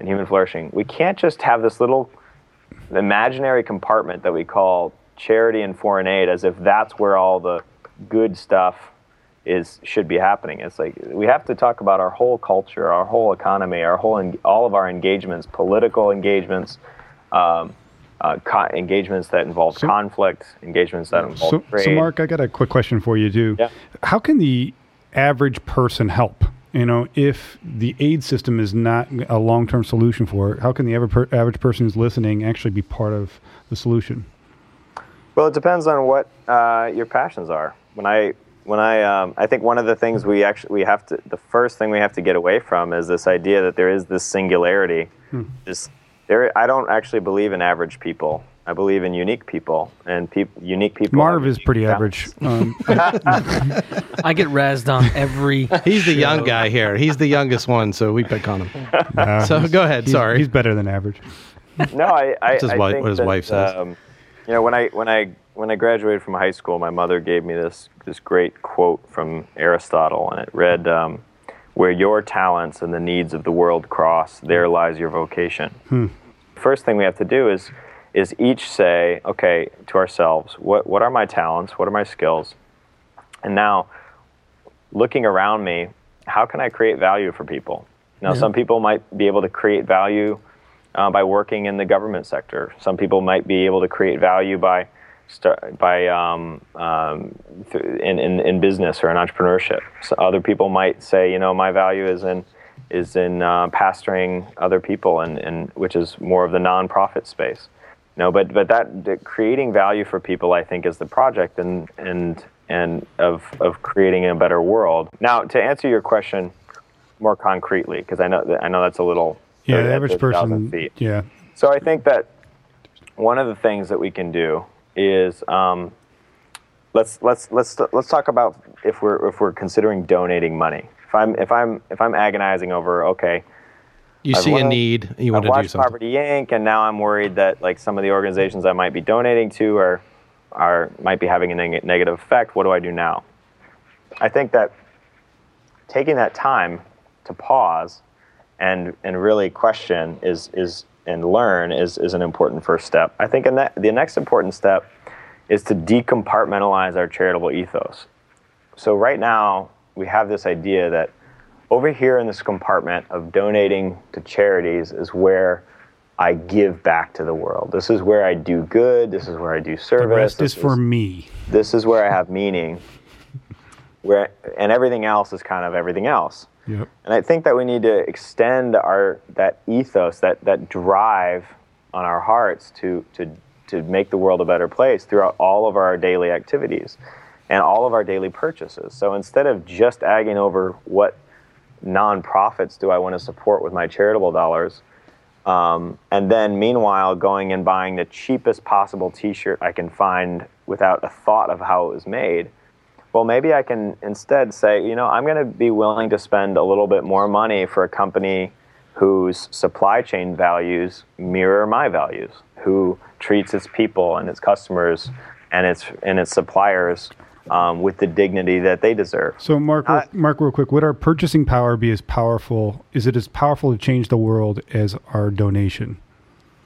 and human flourishing we can't just have this little imaginary compartment that we call charity and foreign aid as if that's where all the good stuff is should be happening. It's like we have to talk about our whole culture, our whole economy, our whole en- all of our engagements, political engagements, um, uh, co- engagements that involve conflict, engagements that involve So, trade. so, Mark, I got a quick question for you too. Yeah. How can the average person help? You know, if the aid system is not a long-term solution for it, how can the average, per- average person who's listening actually be part of the solution? Well, it depends on what uh, your passions are. When I when I um, I think one of the things we actually we have to the first thing we have to get away from is this idea that there is this singularity. This there I don't actually believe in average people. I believe in unique people and peop, unique people. Marv is pretty unique average. Um, I get razzed on every. He's the young guy here. He's the youngest one, so we pick on him. uh, So go ahead. he's, Sorry. he's better than average. No, I, I, That's his I wife- think what his that, wife says. Um, you know, when I when I when I graduated from high school, my mother gave me this this great quote from Aristotle, and it read, um, "Where your talents and the needs of the world cross, there lies your vocation." First thing we have to do is is each say, okay, to ourselves, what what are my talents? What are my skills? And now, looking around me, how can I create value for people? Now, some people might be able to create value uh, by working in the government sector. Some people might be able to create value by start, by um, um, th- in, in in business or in entrepreneurship. So other people might say, you know, my value is in is in uh, pastoring other people, and, and which is more of the nonprofit space. No, but but that, that creating value for people, I think, is the project, and and and of of creating a better world. Now, to answer your question more concretely, because I know that, I know that's a little Yeah, the average person. feet. Yeah. So I think that one of the things that we can do is um, let's let's let's let's talk about if we're if we're considering donating money. If I'm if I'm if I'm agonizing over okay, You I've see a need, you I've want to do something. Poverty Inc. and now I'm worried that like some of the organizations I might be donating to are are might be having a neg- negative effect. What do I do now? I think that taking that time to pause and and really question is is and learn is is an important first step. I think in that, the next important step is to decompartmentalize our charitable ethos. So right now we have this idea that over here in this compartment of donating to charities is where I give back to the world. This is where I do good. This is where I do service. The rest this is for me. this is where I have meaning. Where and everything else is kind of everything else. Yep. And I think that we need to extend our that ethos, that that drive on our hearts to to to make the world a better place throughout all of our daily activities and all of our daily purchases. So instead of just agging over what nonprofits do I want to support with my charitable dollars, um, and then meanwhile going and buying the cheapest possible T-shirt I can find without a thought of how it was made. Well, maybe I can instead say, you know, I'm going to be willing to spend a little bit more money for a company whose supply chain values mirror my values, who treats its people and its customers and its and its suppliers um, with the dignity that they deserve. So, Mark, Uh, Mark, real quick, would our purchasing power be as powerful? Is it as powerful to change the world as our donation?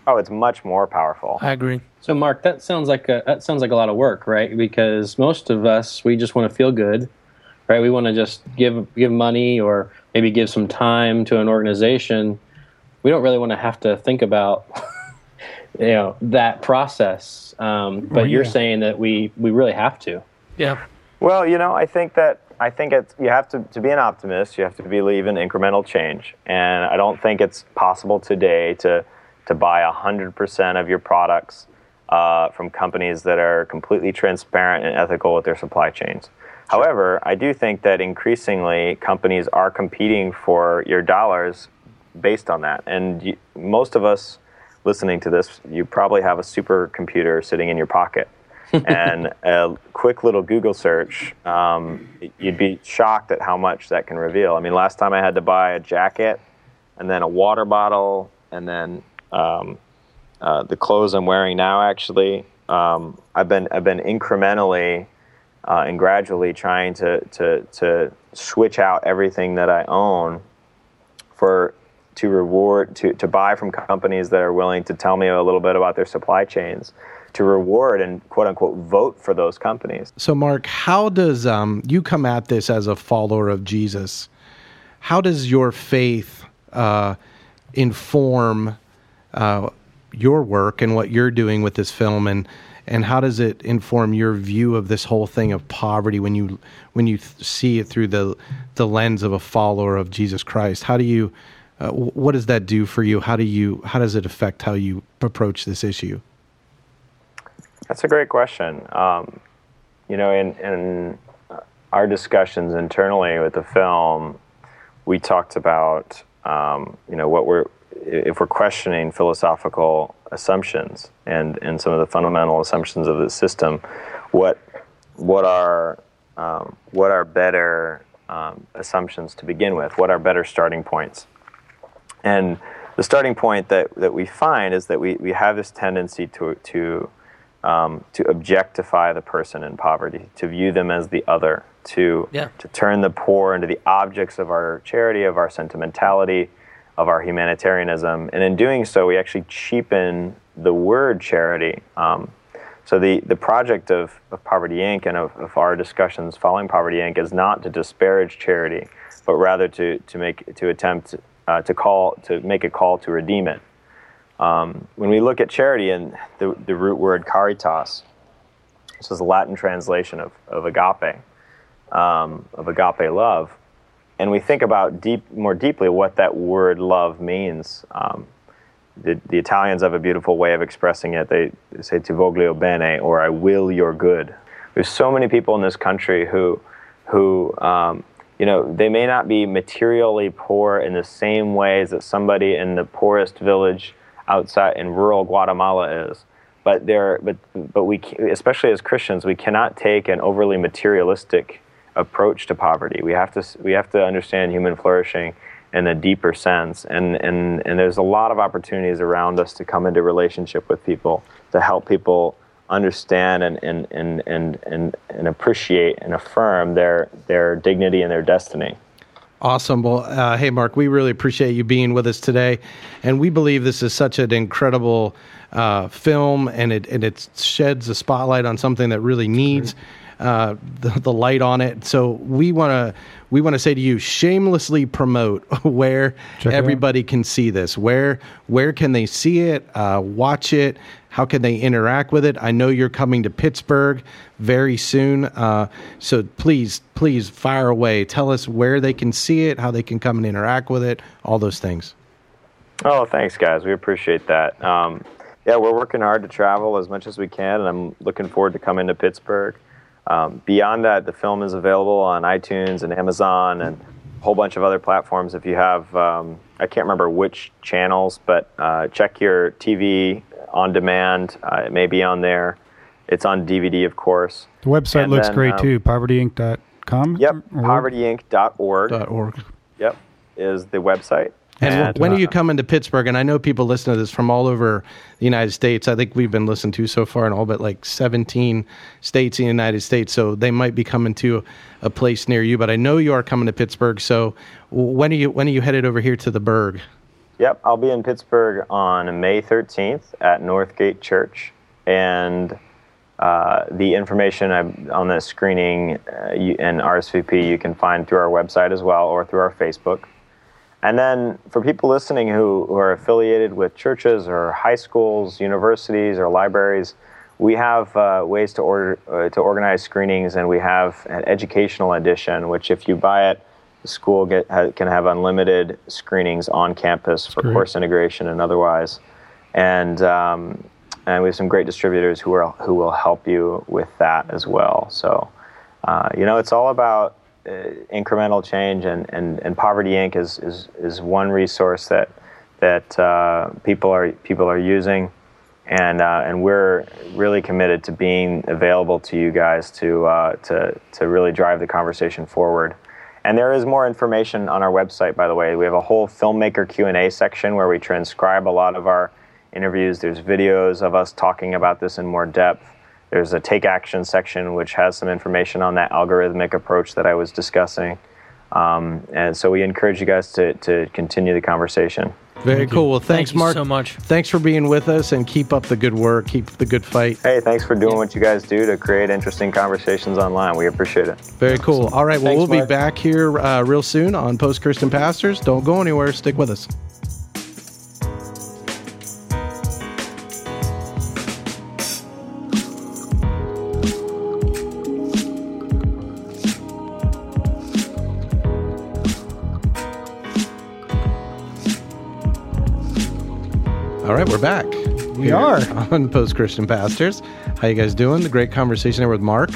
Oh, it's much more powerful. I agree. So, Mark, that sounds like a, that sounds like a lot of work, right? Because most of us, we just want to feel good, right? We want to just give give money or maybe give some time to an organization. We don't really want to have to think about, you know, that process. Um, but Well, you're saying that we we really have to. Yeah. Well, you know, I think that I think it's you have to to be an optimist. You have to believe in incremental change, and I don't think it's possible today to to buy hundred percent of your products uh, from companies that are completely transparent and ethical with their supply chains. However, I do think that increasingly companies are competing for your dollars based on that, and you, most of us listening to this, you probably have a supercomputer sitting in your pocket and a quick little Google search, um, you'd be shocked at how much that can reveal. I mean, last time I had to buy a jacket, and then a water bottle, and then um, uh, the clothes I'm wearing now. Actually, um, I've been I've been incrementally uh, and gradually trying to to to switch out everything that I own for to reward to, to buy from companies that are willing to tell me a little bit about their supply chains to reward and quote unquote vote for those companies So, Mark, how does um, you come at this as a follower of Jesus? How does your faith uh, inform uh, your work and what you're doing with this film, and and how does it inform your view of this whole thing of poverty when you when you th- see it through the the lens of a follower of Jesus Christ? How do you uh, what does that do for you? How do you how does it affect how you approach this issue? That's a great question. Um, you know, in, in our discussions internally with the film, we talked about, um, you know, what we're, if we're questioning philosophical assumptions and, and some of the fundamental assumptions of the system, what, what are, um, what are better um, assumptions to begin with? What are better starting points? And the starting point that, that we find is that we, we have this tendency to, to, um, to objectify the person in poverty, to view them as the other, to, Yeah. to turn the poor into the objects of our charity, of our sentimentality, of our humanitarianism. And in doing so, we actually cheapen the word charity. Um, so the, the project of, of Poverty Inc. and of, of our discussions following Poverty Inc. is not to disparage charity, but rather to, to make to attempt uh, to call to make a call to redeem it. Um, when we look at charity and the, the root word caritas, this is a Latin translation of, of agape, um, of agape love. and we think about deep more deeply what that word love means. Um, the, the Italians have a beautiful way of expressing it. They, say "ti voglio bene" or "I will your good." There's so many people in this country who, who, um, you know, they may not be materially poor in the same ways that somebody in the poorest village outside in rural Guatemala is, but they're, but, but we, especially as Christians, we cannot take an overly materialistic approach to poverty. We have to, we have to understand human flourishing in a deeper sense. And, and, and there's a lot of opportunities around us to come into relationship with people, to help people understand and, and, and, and, and, and appreciate and affirm their, their dignity and their destiny. Awesome. Well, uh, hey, Mark, we really appreciate you being with us today. And we believe this is such an incredible uh, film, and it, and it sheds a spotlight on something that really needs uh, the, the light on it. So we want to we want to say to you, shamelessly promote where Check everybody can see this. Where where can they see it? Uh, watch it. How can they interact with it? I know you're coming to Pittsburgh very soon, uh, so please please fire away. Tell us where they can see it, how they can come and interact with it, all those things. Oh, thanks, guys. We appreciate that. Um, yeah, we're working hard to travel as much as we can, and I'm looking forward to coming to Pittsburgh. Um, beyond that, the film is available on iTunes and Amazon and a whole bunch of other platforms. If you have, um, I can't remember which channels, but uh, check your TV on demand. Uh, it may be on there. It's on DVD, of course. The website And looks then, great um, too. PovertyInc.com. Yep, Or- povertyinc.org. Dot org. Yep, is the website. And, when are you coming to Pittsburgh? And I know people listen to this from all over the United States. I think we've been listened to so far in all but like 17 states in the United States. So they might be coming to a place near you. But I know you are coming to Pittsburgh. So when are you when are you headed over here to the Burgh? Yep, I'll be in Pittsburgh on May 13th at Northgate Church, and uh, the information on the screening uh, and RSVP you can find through our website as well or through our Facebook. And then for people listening who, who are affiliated with churches or high schools, universities, or libraries, we have uh, ways to order uh, to organize screenings, and we have an educational edition, which if you buy it, school get, ha, can have unlimited screenings on campus for great. course integration and otherwise. And um, and we have some great distributors who are who will help you with that as well. So, uh, you know, it's all about uh, incremental change, and, and, and Poverty Inc. is, is, is one resource that that uh, people are people are using, and uh, and we're really committed to being available to you guys to uh, to to really drive the conversation forward. And there is more information on our website, by the way. We have a whole filmmaker Q and A section where we transcribe a lot of our interviews. There's videos of us talking about this in more depth. There's a take action section which has some information on that algorithmic approach that I was discussing. Um, and so we encourage you guys to, to continue the conversation. Very cool. Well, thanks, Thank you Mark. so much. Thanks for being with us, and keep up the good work. Keep the good fight. Hey, thanks for doing what you guys do to create interesting conversations online. We appreciate it. Very cool. All right. Well, Thanks, we'll be back here uh, real soon on Post Christian Pastors. Don't go anywhere. Stick with us. We're back. We are. on Post Christian Pastors. How you guys doing? The great conversation there with Mark.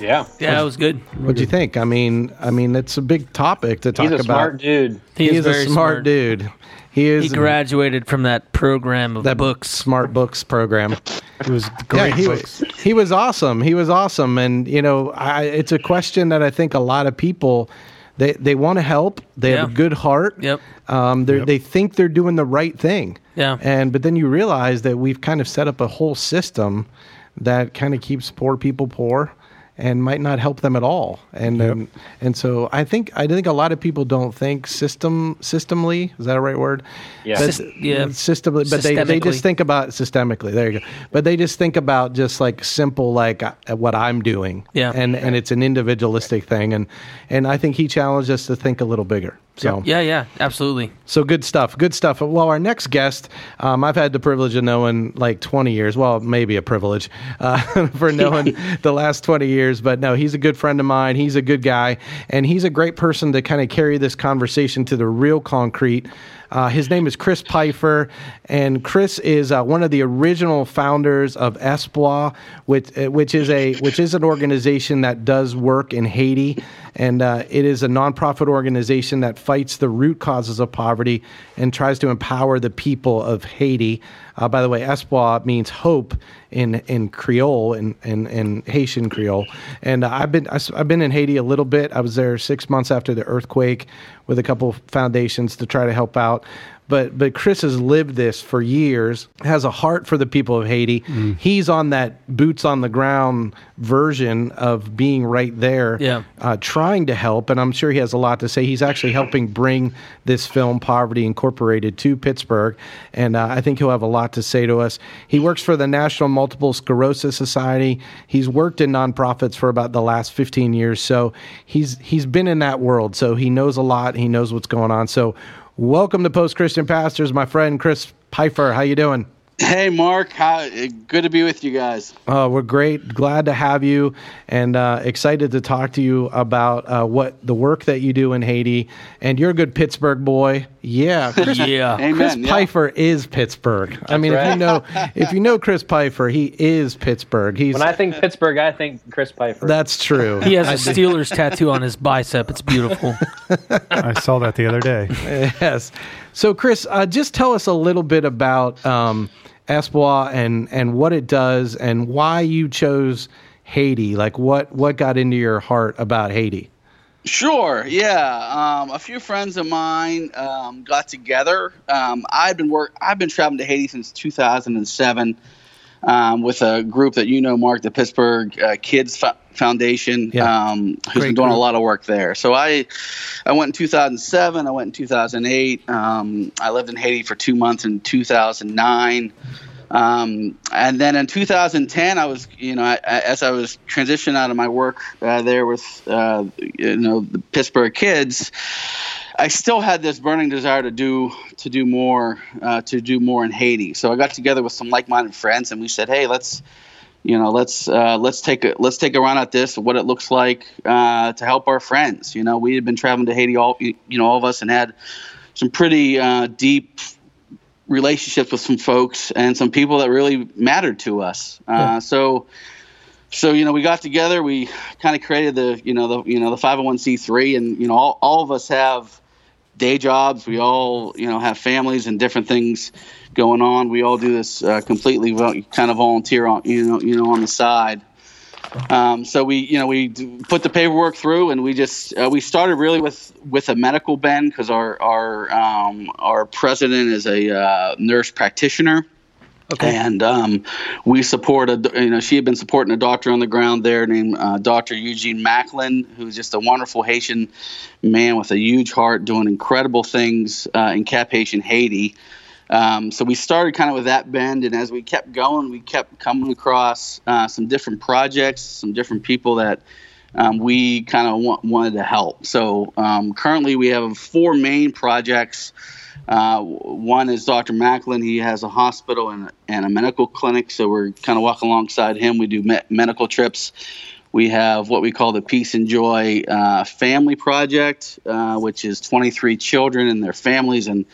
Yeah. Yeah, that was good. What'd you think? I mean, I mean, it's a big topic to talk He's a about. smart dude. He He is is a very smart, dude. He is He graduated from that program of that books. smart books program. It was great yeah, he books. was he was awesome. He was awesome, and you know, I, it's a question that I think a lot of people they they want to help. They have a good heart. Yep. Um, they they think they're doing the right thing. Yeah. And but then you realize that we've kind of set up a whole system that kind of keeps poor people poor and might not help them at all. And um, and so I think I think a lot of people don't think system systemly is that a right word? Yeah. But- Syst- yeah. Systemly, but they, they just think about systemically. There you go. But they just think about just like simple like uh, what I'm doing. Yeah. And and it's an individualistic thing and and I think he challenged us to think a little bigger. So Yeah, yeah, absolutely. So good stuff. Good stuff. Well, our next guest, um, I've had the privilege of knowing like 20 years. Well, maybe a privilege uh, for knowing the last 20 years, but no, he's a good friend of mine. He's a good guy, and he's a great person to kind of carry this conversation to the real concrete. Uh, his name is Chris Pfeiffer, and Chris is uh, one of the original founders of ESPWA, which uh, which is a which is an organization that does work in Haiti, and uh, it is a nonprofit organization that fights the root causes of poverty and tries to empower the people of Haiti. Uh, by the way, ESPWA means hope in in Creole and in, in, in, Haitian Creole. And uh, I've been I've been in Haiti a little bit. I was there six months after the earthquake with a couple foundations to try to help out. But but Chris has lived this for years. Has a heart for the people of Haiti. Mm. He's on that boots on the ground version of being right there, yeah. uh, trying to help. And I'm sure he has a lot to say. He's actually helping bring this film Poverty Incorporated to Pittsburgh, and uh, I think he'll have a lot to say to us. He works for the National Multiple Sclerosis Society. He's worked in nonprofits for about the last 15 years, so he's he's been in that world. So he knows a lot. He knows what's going on. So Welcome to Post Christian Pastors, my friend Chris Pfeiffer. How you doing? Hey, Mark. How, good to be with you guys. Uh, we're great. Glad to have you and uh, excited to talk to you about uh, what the work that you do in Haiti. And you're a good Pittsburgh boy. Yeah. yeah. Amen. Chris yeah. Pfeiffer is Pittsburgh. I mean, if you know if you know Chris Pfeiffer, he is Pittsburgh. He's When I think Pittsburgh, I think Chris Pfeiffer. That's true. He has a Steelers tattoo on his bicep. It's beautiful. I saw that the other day. yes. So, Chris, uh, just tell us a little bit about um, ESPWA and and what it does and why you chose Haiti. Like, what what got into your heart about Haiti? Sure. Yeah. Um, a few friends of mine um, got together. Um, I've been work. I've been traveling to Haiti since 2007 um, with a group that you know, Mark, the Pittsburgh uh, Kids Fo- Foundation, Yeah. um, who's Great been doing a lot of work there. So I, I went in 2007. I went in 2008. Um, I lived in Haiti for two months in 2009. Um, and then in 2010, I was, you know, I, I, as I was transitioning out of my work uh, there with, uh, you know, the Pittsburgh kids, I still had this burning desire to do to do more, uh, to do more in Haiti. So I got together with some like-minded friends, and we said, "Hey, let's, you know, let's uh, let's take a let's take a run at this. What it looks like uh, to help our friends. You know, we had been traveling to Haiti, all you know, all of us, and had some pretty uh, deep relationships with some folks and some people that really mattered to us. Uh, so, so you know, we got together. We kind of created the you know the you know the 501c3, and you know all, all of us have day jobs. We all you know have families and different things going on. We all do this uh, completely kind of volunteer on you know you know on the side. Um, so we, you know, we put the paperwork through, and we just uh, we started really with with a medical bend because our our um, our president is a uh, nurse practitioner. Okay. And um, we supported, you know, she had been supporting a doctor on the ground there named uh, Dr. Eugene Macklin, who's just a wonderful Haitian man with a huge heart, doing incredible things uh, in Cap-Haïtien Haiti. Um, so we started kind of with that bend, and as we kept going, we kept coming across uh, some different projects, some different people that um, we kind of wa- wanted to help. So um, currently, we have four main projects. Uh, one is Dr. Macklin. He has a hospital and, and a medical clinic, so we're kind of walking alongside him. We do me- medical trips. We have what we call the Peace and Joy uh, Family Project, uh, which is 23 children and their families, and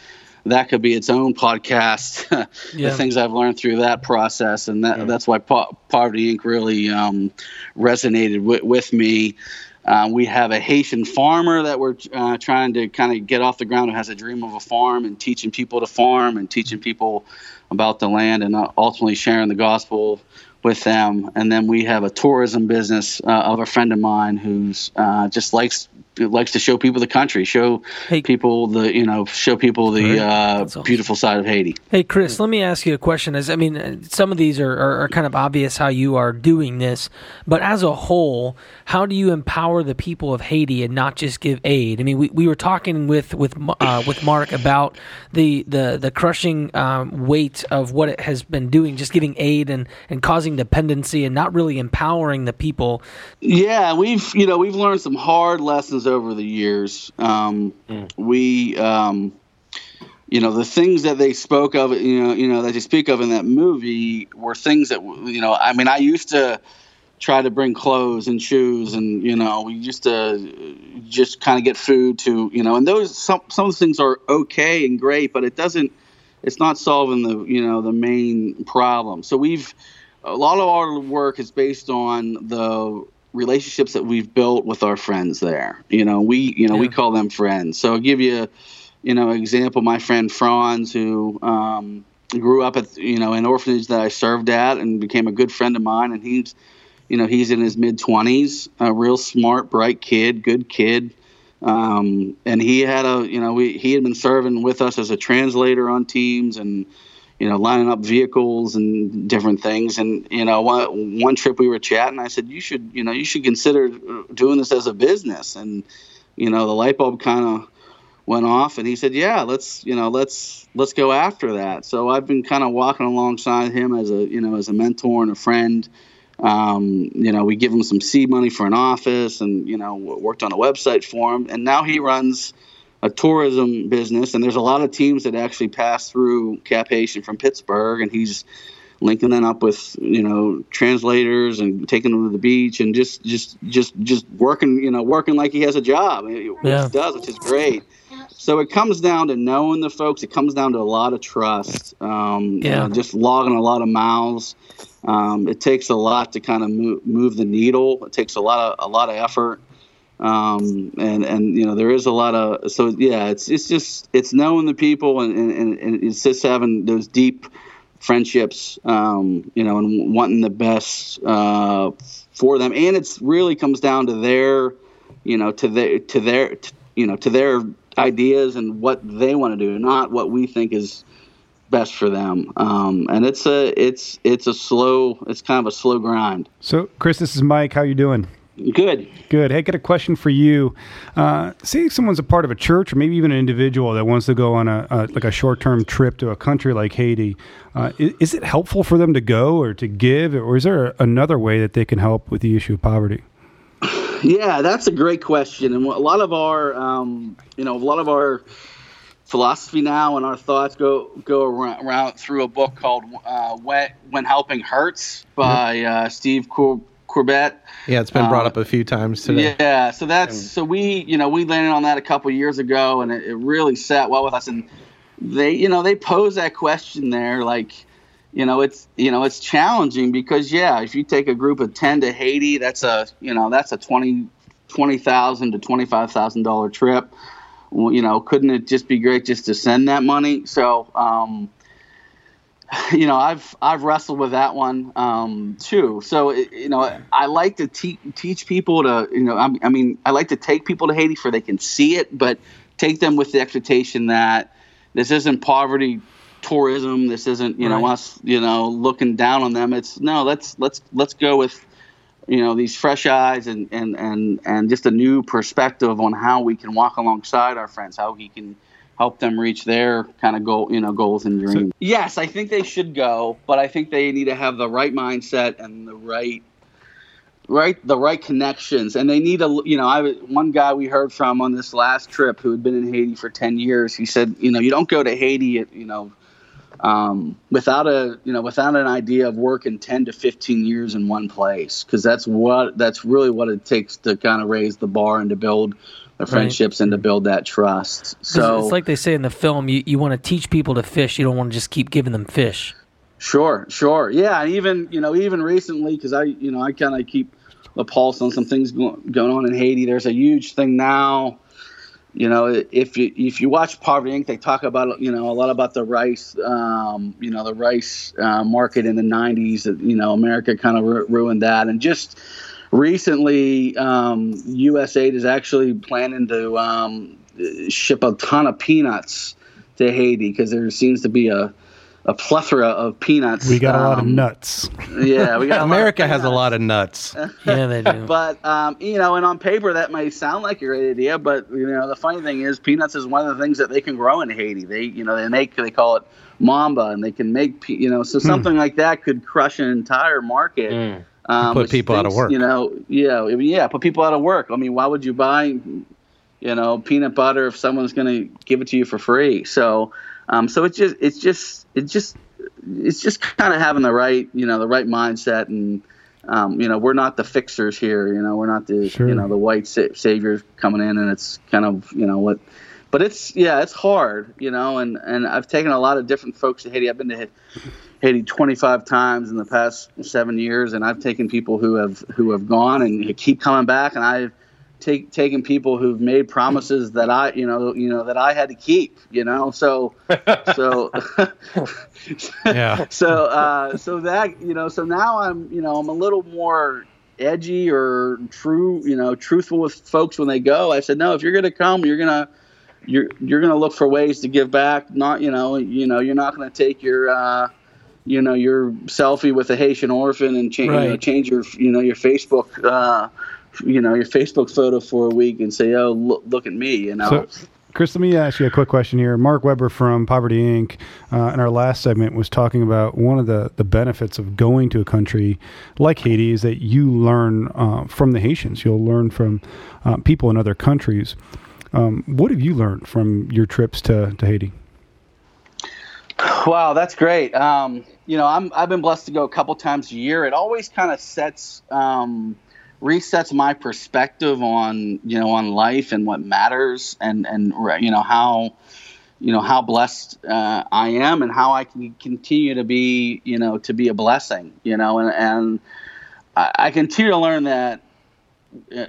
that could be its own podcast. Yeah. the things I've learned through that process, and that, that's why po- Poverty Inc. really um, resonated with, with me. Uh, we have a Haitian farmer that we're uh, trying to kind of get off the ground who has a dream of a farm and teaching people to farm and teaching people about the land and uh, ultimately sharing the gospel with them. And then we have a tourism business uh, of a friend of mine who's uh, just likes likes to show people the country, show Hey. people the you know show people the uh, awesome. beautiful side of Haiti. Hey, Chris, let me ask you a question. As I mean, uh, some of these are, are, are kind of obvious how you are doing this, but as a whole, how do you empower the people of Haiti and not just give aid? I mean, we, we were talking with with uh, with Mark about the the the crushing um, weight of what it has been doing, just giving aid and and causing dependency and not really empowering the people. Yeah, we've you know we've learned some hard lessons lessons over the years. Um, We, um, you know, the things that they spoke of, you know, you know, that they speak of in that movie were things that, you know, I mean, I used to try to bring clothes and shoes, and you know, we used to just kind of get food to, you know, and those some some of the things are okay and great, but it doesn't, it's not solving the, you know, the main problem. So we've a lot of our work is based on the relationships that we've built with our friends there. You know, we you know we call them friends. So I'll give you, you know, example. My friend Franz, who um, grew up at you know an orphanage that I served at, and became a good friend of mine, and he's you know he's in his mid twenties, a real smart, bright kid, good kid. Um, and he had a, you know, we, he had been serving with us as a translator on teams and, you know, lining up vehicles and different things. And, you know, one, one trip we were chatting, I said, you should, you know, you should consider uh, doing this as a business. And, you know, the light bulb kind of went off and he said, yeah, let's, you know, let's, let's go after that. So I've been kind of walking alongside him as a, you know, as a mentor and a friend. Um, you know, we give him some seed money for an office and, you know, worked on a website for him. And now he runs a tourism business. And there's a lot of teams that actually pass through Cap-Haïtien from Pittsburgh. And he's linking them up with, you know, translators and taking them to the beach and just, just, just, just working, you know, working like he has a job, Yeah. he does, which is great. So it comes down to knowing the folks. It comes down to a lot of trust. Um, you Yeah. know, just logging a lot of miles. Um, it takes a lot to kind of move, move the needle. It takes a lot of a lot of effort. Um, and and you know there is a lot of so yeah. It's it's just it's knowing the people and and, and it's just having those deep friendships. Um, you know, and wanting the best uh, for them. And it's really comes down to their you know to their to their t you know to their ideas and what they want to do, not what we think is best for them. Um, and it's a it's it's a slow it's kind of a slow grind. So, Chris, this is Mike. How you doing? Good. Good. Hey, got a question for you. Uh, say someone's a part of a church, or maybe even an individual that wants to go on a, a like a short-term trip to a country like Haiti. Uh, is, is it helpful for them to go or to give, or is there another way that they can help with the issue of poverty? Yeah, that's a great question, and a lot of our, um, you know, a lot of our philosophy now and our thoughts go go around, around through a book called uh, "When When Helping Hurts" by uh, Steve Cor- Corbett. Yeah, it's been brought Uh, up a few times today. Yeah, so that's so we you know we landed on that a couple years ago, and it, it really sat well with us. And they you know they pose that question there, like you know it's you know it's challenging because yeah, if you take a group of ten to Haiti, that's a you know that's a twenty twenty thousand to twenty five thousand dollar trip. Well, you know, couldn't it just be great just to send that money? So. um you know, I've I've wrestled with that one um, too. So you know, I like to te- teach people to you know, I, I mean, I like to take people to Haiti for they can see it, but take them with the expectation that this isn't poverty tourism. This isn't you know Right. us you know looking down on them. It's no, let's let's let's go with you know these fresh eyes and and and and just a new perspective on how we can walk alongside our friends, how we can help them reach their kind of goal, you know, goals and dreams. yes, I think they should go, but I think they need to have the right mindset and the right right the right connections and they need a you know i one guy we heard from on this last trip who had been in haiti for 10 years he said you know you don't go to haiti you know um, without a you know without an idea of working 10 to 15 years in one place because that's what that's really what it takes to kind of raise the bar and to build the friendships and to build that trust. so it's like they say in the film, you, you want to teach people to fish. You don't want to just keep giving them fish. Sure, sure, yeah. Even you know, even recently, because I you know I kind of keep a pulse on some things go- going on in Haiti. There's a huge thing now. You know, if you if you watch Poverty Inc., they talk about you know a lot about the rice, um, you know, the rice uh, market in the '90s. That you know America kind of ru- ruined that, and just recently, um, USAID is actually planning to um, ship a ton of peanuts to Haiti because there seems to be a a plethora of peanuts. We got a lot of um, nuts. Yeah, we got a America has a lot of nuts. Yeah, they do. But um, you know, and on paper that may sound like a great idea, but you know, the funny thing is, peanuts is one of the things that they can grow in Haiti. They, you know, they make they call it mamba, and they can make, you know, so something like that could crush an entire market. Um, Put people out of work. You know, yeah, yeah, put people out of work. I mean, why would you buy, you know, peanut butter if someone's going to give it to you for free? So, um, so it's just, it's just, it's just, it's just kind of having the right, you know, the right mindset and. Um, you know, we're not the fixers here. You know, we're not the Sure. you know the white sa- saviors coming in, and it's kind of you know what but it's yeah, it's hard, you know, and and I've taken a lot of different folks to Haiti. I've been to Haiti 25 times in the past seven years, and I've taken people who have who have gone and keep coming back, and I've take, taken people who've made promises that I, you know, you know that I had to keep, you know, so so Yeah. so uh, so that you know so now I'm you know I'm a little more edgy or true you know truthful with folks when they go. I said no, if you're gonna come, you're gonna you're you're gonna look for ways to give back. Not you know you know you're not gonna take your uh, you know your selfie with a Haitian orphan and change you know, change your you know your Facebook. Uh, you know your Facebook photo for a week and say, "Oh, look, look at me," you know. So, Chris, let me ask you a quick question here. Mark Weber from Poverty Inc. Uh, in our last segment was talking about one of the, the benefits of going to a country like Haiti is that you learn uh, from the Haitians. You'll learn from uh, people in other countries. Um, what have you learned from your trips to, to Haiti? Wow, that's great. Um, you know, I'm I've been blessed to go a couple times a year. It always kind of sets um, resets my perspective on you know on life and what matters and and you know how you know how blessed uh, I am and how I can continue to be you know to be a blessing. You know, and and I, I continue to learn that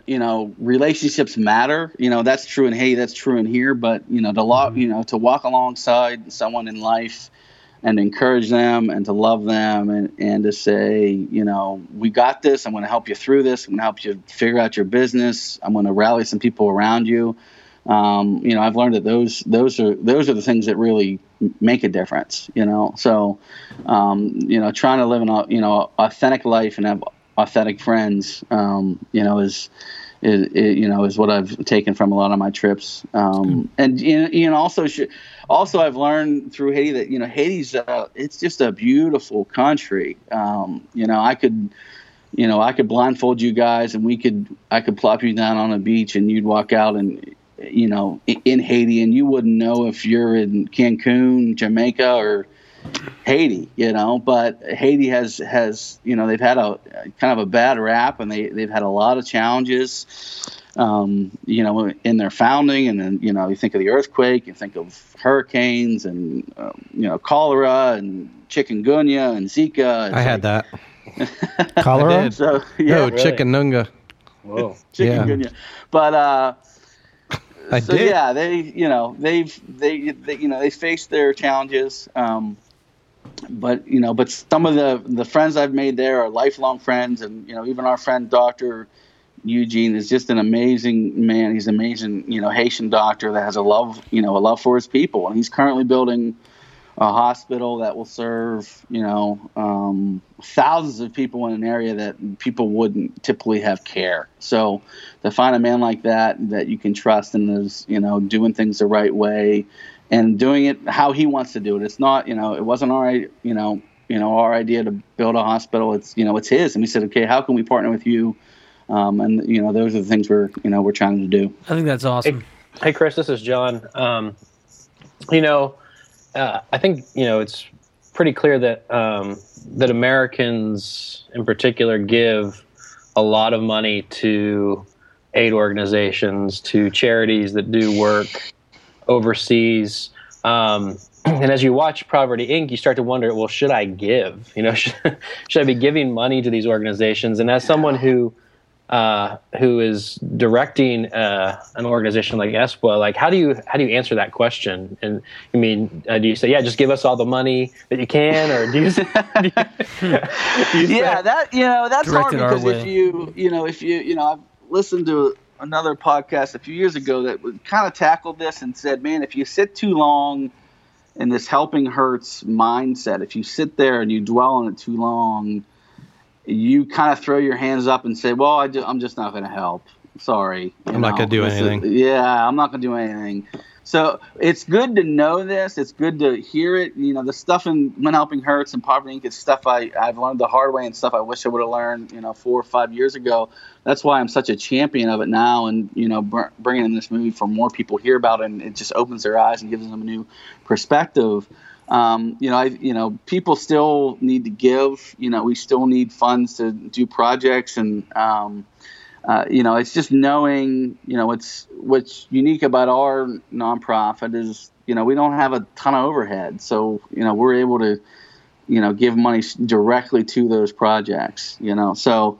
you know relationships matter. You know that's true in hey that's true in here but you know to lo- you know to walk alongside someone in life and encourage them and to love them and, and to say you know we got this. I'm going to help you through this. I'm going to help you figure out your business. I'm going to rally some people around you. Um, you know i've learned that those those are those are the things that really make a difference you know? So um, you know trying to live an you know authentic life and have authentic friends um, you know is is, is you know is what I've taken from a lot of my trips. Um, and you know, also sh- also I've learned through Haiti that you know Haiti's uh, it's just a beautiful country. Um, you know I could you know I could blindfold you guys and we could I could plop you down on a beach and you'd walk out and you know in Haiti and you wouldn't know if you're in Cancun Jamaica or Haiti, you know, but Haiti has has you know they've had a kind of a bad rap and they they've had a lot of challenges, um, you know, in their founding and then you know you think of the earthquake, you think of hurricanes and um, you know cholera and chikungunya and Zika. It's I had like- that. Cholera? did. So yeah, oh, Chickenunga. Whoa. Yeah. chikungunya. But uh, I so did. yeah, they you know they've they, they you know they faced their challenges. Um, but you know, but some of the the friends I've made there are lifelong friends, and you know even our friend Doctor Eugene is just an amazing man. He's an amazing you know Haitian doctor that has a love you know a love for his people, and he's currently building a hospital that will serve you know um, thousands of people in an area that people wouldn't typically have care. So to find a man like that that you can trust and is you know doing things the right way and doing it how he wants to do it. It's not you know it wasn't our you know you know our idea to build a hospital. It's you know it's his, and we said okay, how can we partner with you? Um, and you know those are the things we're you know we're trying to do. I think that's awesome. Hey, Chris, this is John. Um, you know, uh, I think you know it's pretty clear that um, that Americans, in particular, give a lot of money to aid organizations, to charities that do work overseas. Um, and as you watch Poverty Inc., you start to wonder, well, should I give? You know, should, should I be giving money to these organizations? And as someone who uh, who is directing uh, an organization like ESPWA, like how do you how do you answer that question? And I mean, uh, do you say, yeah, just give us all the money that you can, or do you? Say, do you, do you say- yeah, that you know that's hard because if you you know if you you know I've listened to another podcast a few years ago that kind of tackled this and said, man, if you sit too long in this helping hurts mindset, if you sit there and you dwell on it too long, you kind of throw your hands up and say, well, I I'm just not going to help. Sorry, I'm not gonna do This is- anything. yeah, I'm not gonna do anything. So it's good to know this. It's good to hear it. You know, the stuff in When Helping Hurts and Poverty Inc. is stuff I, I've learned the hard way and stuff I wish I would have learned, you know, four or five years ago. That's why I'm such a champion of it now. And, you know, br- bringing in this movie for more people hear about it, and it just opens their eyes and gives them a new perspective. Um, you know, I, you know, people still need to give. You know, we still need funds to do projects, and um, uh, you know, it's just knowing. You know, what's what's unique about our nonprofit is, you know, we don't have a ton of overhead, so you know, we're able to, you know, give money directly to those projects. You know, so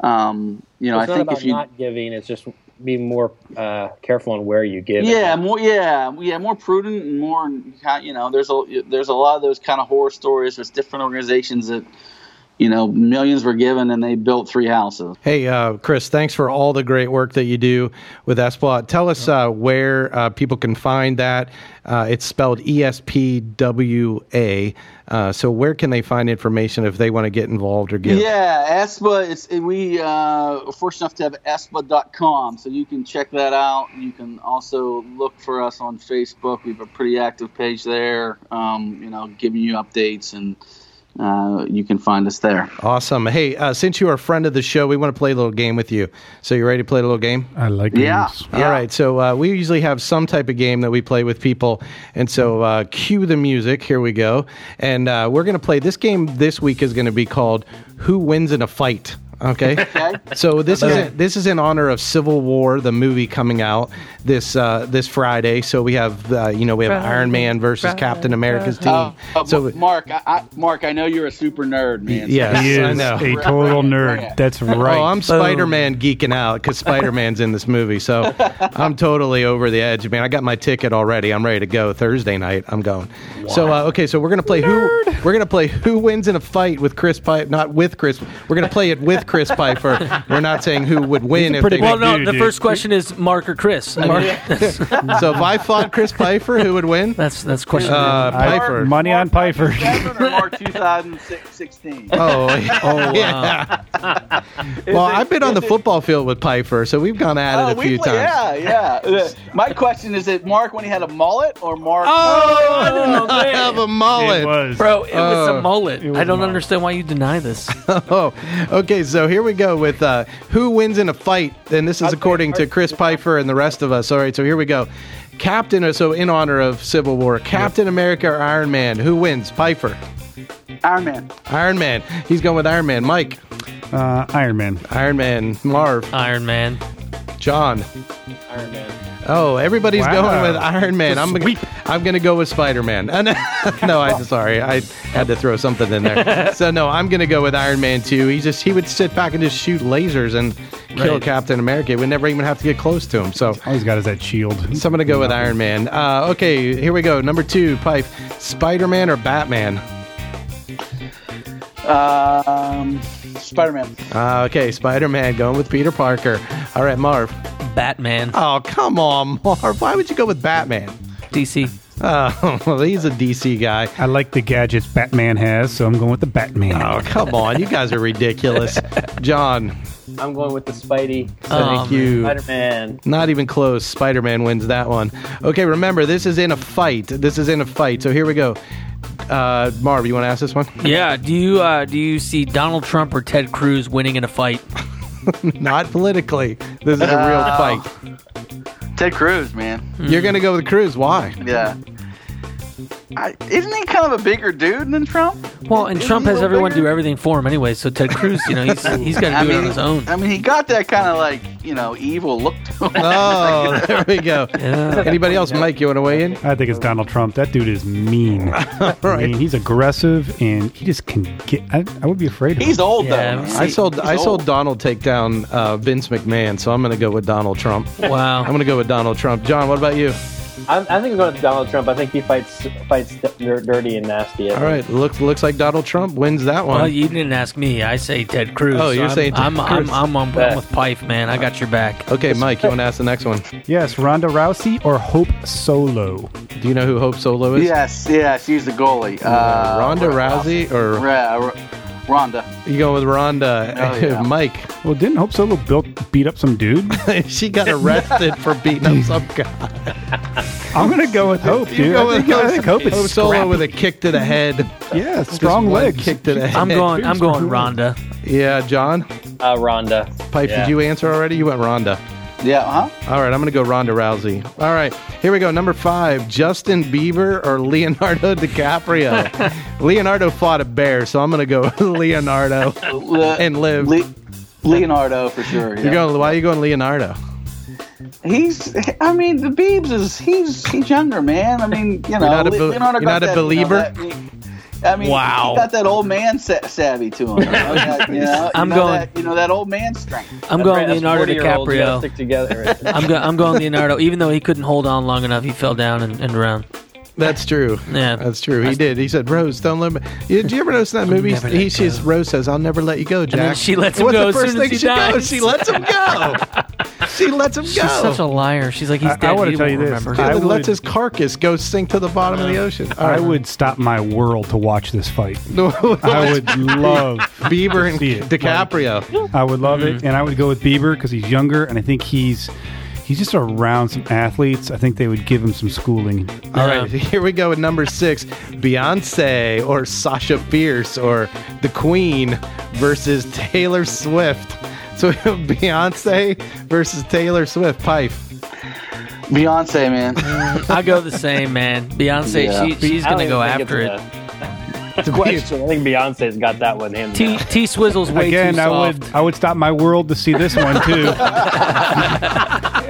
um, you know, it's I not think if you not giving. It's just being more uh, careful on where you give. yeah, more yeah, yeah, more prudent and more you know. There's a there's a lot of those kind of horror stories. There's different organizations that you know millions were given and they built three houses. Hey, uh, Chris, thanks for all the great work that you do with ESPWA. Tell us uh, where uh, people can find that. Uh, it's spelled E S P W A. Uh, so, where can they find information if they want to get involved or give? Yeah, ESPWA. It's we uh, are fortunate enough to have ESPWA.com, so you can check that out. You can also look for us on Facebook. We have a pretty active page there. Um, you know, giving you updates, and uh, you can find us there. Awesome. Hey, uh, since you are a friend of the show, we want to play a little game with you. So, you ready to play a little game? I like Yeah. games. Yeah. All right, so uh, we usually have some type of game that we play with people, and so uh, cue the music. Here we go, and uh, we're going to play this game. This week is going to be called "Who Wins in a Fight." Okay. Okay. So this is in, this is in honor of Civil War, the movie coming out this uh, this Friday. So we have uh, you know we have Iron Man versus Captain America's team. Uh, uh, so Mark, I, I, Mark, I know you're a super nerd, man. Yes, He I is know. a total nerd. That's right. Oh, I'm Spider Man geeking out because Spider Man's in this movie. So I'm totally over the edge, man. I got my ticket already. I'm ready to go Thursday night. I'm going. So uh, okay, so we're gonna play who we're gonna play who wins in a fight with Chris Piper, not with Chris. We're gonna play it with Chris Piper. We're not saying who would win if they. Well, no. dude, the dude. first question is Mark or Chris. I mean, so if I fought Chris Piper, who would win? that's that's question. Uh, I- Piper. money on Piper. Seven or Mark 2016. Oh, oh, yeah. well, I've been on the football field with Piper, so we've gone at it a few times. Yeah, yeah. Uh, My question is: It Mark when he had a mullet or Mark? Oh, I man. have a mullet. It was. Bro, it was Oh. a mullet. was I a don't mullet. understand why you deny this. Oh, okay. So here we go with uh, who wins in a fight, and this is according to Chris Pfeiffer and the rest of us. All right, so here we go. Captain, so in honor of Civil War, Captain America or Iron Man, who wins? Pfeiffer, Iron Man. Iron Man. He's going with Iron Man. Mike, Uh, Iron Man. Iron Man. Marv, Iron Man. John. Iron Man. Oh, everybody's Wow. going with Iron Man. I'm Sweep. I'm going to go with Spider Man. no, I'm sorry. I had to throw something in there. so no, I'm going to go with Iron Man too. He just he would sit back and just shoot lasers and kill Right. Captain America. We never even have to get close to him. So. All he's got is that shield. So I'm gonna go with Iron Man. Uh, okay, here we go. Number two, Pipe. Spider Man or Batman? Um, Spider Man. Uh, okay, Spider Man going with Peter Parker. All right, Marv. Batman. Oh, come on, Marv. Why would you go with Batman? DC. Oh, well, he's a DC guy. I like the gadgets Batman has, so I'm going with the Batman. Oh, come on. You guys are ridiculous. John, I'm going with the Spidey. Oh, thank you. Spider Man. Not even close. Spider Man wins that one. Okay, remember, this is in a fight. This is in a fight. So here we go. Uh, Marv, you want to ask this one? Yeah. Do you uh, do you see Donald Trump or Ted Cruz winning in a fight? Not politically. This is a real fight. Ted Cruz, man. You're going to go with Cruz. Why? Yeah. I, isn't he kind of a bigger dude than Trump? Well, and Isn't Trump has everyone bigger? do everything for him anyway. So Ted Cruz, you know, he's he's got to I do it mean, on his own. I mean, he got that kind of like you know evil look to him. Oh, there we go. Yeah. Anybody else? Mike, you want to weigh in? I think it's Donald Trump. That dude is mean. I mean, he's aggressive and he just can get. I, I would be afraid of him. He's old Yeah, though. I I sold he's I sold. Donald take down uh, Vince McMahon, so I'm going to go with Donald Trump. Wow. I'm going to go with Donald Trump. John, what about you? I'm, I think I'm going with Donald Trump. I think he fights fights dirty and nasty. I All think. right, looks looks like Donald Trump wins that one. Well, you didn't ask me. I say Ted Cruz. Oh, you're I'm, saying Ted I'm, Cruz. I'm, I'm, I'm, I'm with Pipe, man. I got your back. okay, Mike, you want to ask the next one? Yes, Ronda Rousey or Hope Solo. Do you know who Hope Solo is? Yes, yeah, she's the goalie. Uh, Ronda Rousey or Yeah, Rhonda. You go with Rhonda. Oh, yeah. Mike. Well, didn't Hope Solo built, beat up some dude? she got arrested for beating up some guy. I'm gonna go with Hope, You dude. go I with think, I think Hope is Hope Solo scrappy. with a kick to the head. yeah, strong Just one legs. Kick to the head. I'm going. I'm going Rhonda. Yeah, John. Uh, Rhonda. Pipe, Yeah. did you answer already? You went Rhonda. Yeah, huh? All right, I'm going to go Ronda Rousey. All right, here we go. Number five, Justin Bieber or Leonardo DiCaprio. Leonardo fought a bear, so I'm going to go Leonardo Le- and live. Le- Leonardo for sure. Yeah. You're going. Why are you going Leonardo? He's. I mean, the Beebs is. He's. He's younger, man. I mean, you know. not a be- Leonardo you're not a that, you know, believer? that- I mean, Wow. he got that old man sa- savvy to him. You know, that, you know, I'm you know going- That, you know that old man strength. I'm going Bra- Leonardo 40-year-olds gotta DiCaprio. Stick together. Right? I'm, go- I'm going Leonardo. Even though he couldn't hold on long enough, he fell down and, and drowned. That's true. Yeah. that's true. He did. He said, "Rose, don't let me." You- Did you ever notice that movie? He says, "Rose says, I'll never let you go, Jack." then she lets him What's go the as first soon thing he she dies. goes? She lets him go. She lets him go. She's such a liar. She's like he's I- I dead. wanna he tell you won't this. remember. I He lets would- his carcass go sink to the bottom of the ocean. All I right. would stop my world to watch this fight. I would love Bieber and see it. DiCaprio. I would love Mm-hmm. it, and I would go with Bieber because he's younger, and I think he's he's just around some athletes. I think they would give him some schooling. All right, here we go with number six Beyonce or Sasha Fierce or the Queen versus Taylor Swift. So Beyonce versus Taylor Swift. Pipe. Beyonce, man. I go the same, man. Beyonce, Yeah. she, she's gonna go after it. it's a- question. I think Beyonce's got that one handed. T. T Swizzle's way Again, too I soft. would I would stop my world to see this one too.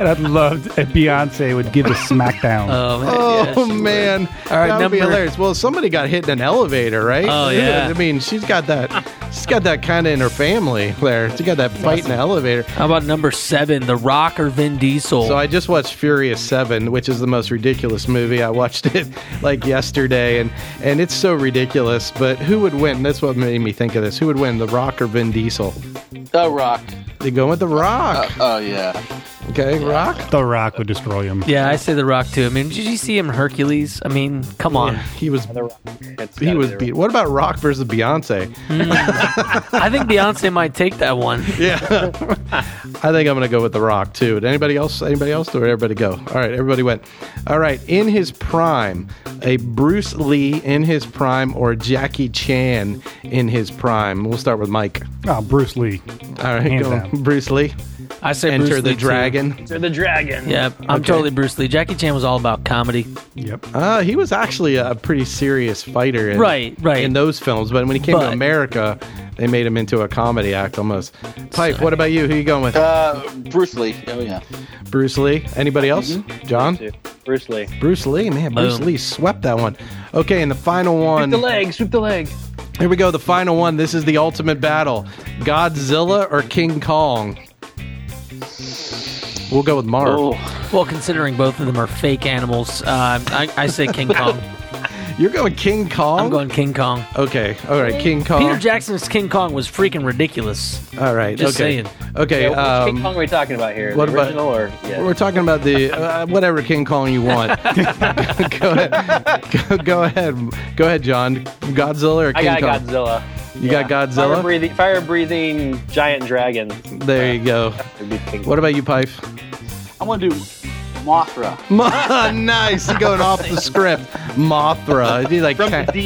and I'd love if Beyonce would give a smackdown. Oh man. Oh yeah, she man! All right, that would be hilarious. Well, somebody got hit in an elevator, right? Oh, yeah. I mean, she's got that. She's got that kind of in her family there. She got that fight in the elevator. How about number seven, The Rock or Vin Diesel? So I just watched Furious Seven, which is the most ridiculous movie. I watched it like yesterday, and and it's so ridiculous. But who would win? That's what made me think of this. Who would win, The Rock or Vin Diesel? The Rock. They go with The Rock. Uh, oh yeah. Okay, Rock. the Rock would destroy him. yeah, I say The Rock too. I mean, did you see him Hercules? I mean, come on. He was The he was beat. What about Rock versus Beyonce? Hmm. I think Beyonce might take that one. Yeah, I think I'm gonna go with The Rock too. Did anybody else? Anybody else? Or everybody go? All right, everybody went. All right, in his prime, a Bruce Lee in his prime or Jackie Chan in his prime. We'll start with Mike. Oh, Bruce Lee. All right, Hands go down. Bruce Lee. I say Enter Bruce the Lee, too. Dragon. To the dragon. Yeah, I'm Okay. totally Bruce Lee. Jackie Chan was all about comedy. Yep. Uh, he was actually a pretty serious fighter, in, Right, right. in those films. But when he came to But- America, they made him into a comedy act almost. Pipe. What about you? Who you going with? Uh, Bruce Lee. Oh yeah. Bruce Lee. Anybody else? John. Bruce Lee. Bruce Lee, man, Bruce Boom. Lee swept that one. Okay, and the final one. The leg. Sweep the leg. Here we go. The final one. This is the ultimate battle: Godzilla or King Kong. We'll go with Marv. Oh. Well, considering both of them are fake animals, uh, I, I say King Kong. You're going King Kong. I'm going King Kong. Okay. All right. King Kong. Peter Jackson's King Kong was freaking ridiculous. All right. Just okay. saying. Okay. Yeah, which King um, Kong are we talking about here? what the about- original or yeah. We're talking about the uh, whatever King Kong you want. go ahead. Go, go ahead. Go ahead, John. Godzilla or King I King got Kong? Godzilla. You got Godzilla? Fire breathing, fire breathing giant dragon. There you go. Would be King What about you, Pipe? I'm gonna do Mothra. Ma- nice. You're going off the script. Mothra. It'd be like ta-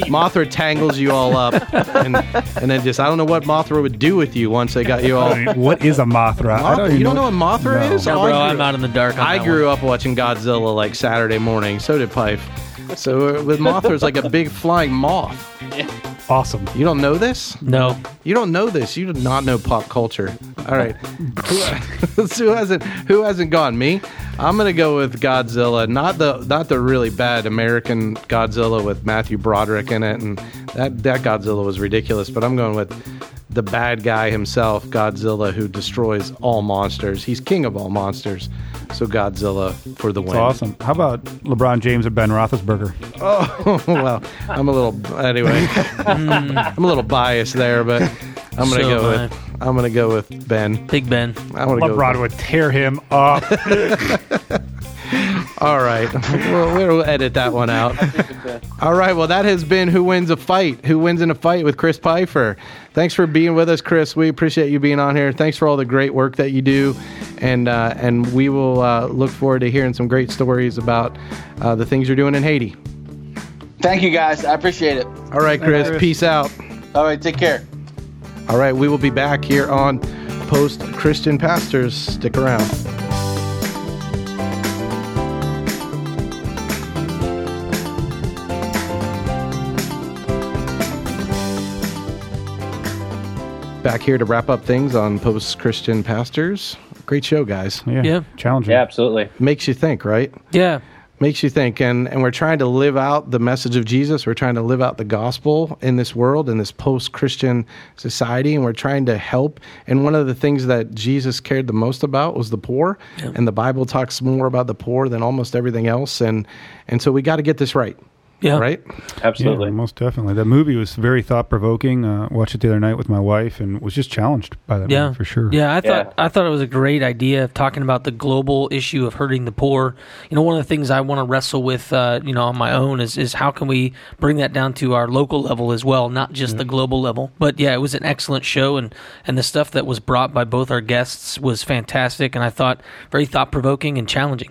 Mothra tangles you all up, and and then just I don't know what Mothra would do with you once they got you all. What is a Mothra? I Mothra, even you don't know what Mothra No. is? No, Oh, I bro, grew- I'm out in the dark. On I that grew one. up watching Godzilla like Saturday morning. So did Pipe. So uh, with Mothra, it's like a big flying moth. Awesome. You don't know this? No, You don't know this. You do not know pop culture. All right. who, hasn't who hasn't gone? Me? I'm gonna go with Godzilla. Not the not the really bad American Godzilla with Matthew Broderick in it, and that that Godzilla was ridiculous. But I'm going with the bad guy himself, Godzilla, who destroys all monsters. He's king of all monsters. So Godzilla for the win. Awesome. How about LeBron James or Ben Roethlisberger? Oh well, I'm a little anyway. I'm a little biased there, but I'm gonna So go am with I'm gonna go with Ben. Big Ben. I want to go. LeBron would tear him up. All right. we'll, we'll edit that one out. All right. Well, that has been Who Wins a Fight? Who Wins in a Fight with Chris Pfeiffer. Thanks for being with us, Chris. We appreciate you being on here. Thanks for all the great work that you do. And, uh, and we will uh, look forward to hearing some great stories about uh, the things you're doing in Haiti. Thank you guys. I appreciate it. All right, Chris. Chris. Peace out. All right, take care. All right. We will be back here on Post Christian Pastors. Stick around. Back here to wrap up things on Post Christian Pastors. Great show, guys. Yeah, Yeah. challenging. Yeah, absolutely. Makes you think, right? Yeah. Makes you think. And, and we're trying to live out the message of Jesus. We're trying to live out the gospel in this world, in this post Christian society. And we're trying to help. And one of the things that Jesus cared the most about was the poor. And the Bible talks more about the poor than almost everything else. And, and so we got to get this right. Yeah. Right? Absolutely. Yeah, most definitely. That movie was very thought provoking. Uh, watched it the other night with my wife and was just challenged by that Yeah, movie for sure. Yeah, I thought Yeah. I thought it was a great idea of talking about the global issue of hurting the poor. You know, one of the things I want to wrestle with, uh, you know, on my own is is how can we bring that down to our local level as well, not just the global level. But yeah, it was an excellent show, and and the stuff that was brought by both our guests was fantastic, and I thought very thought provoking and challenging.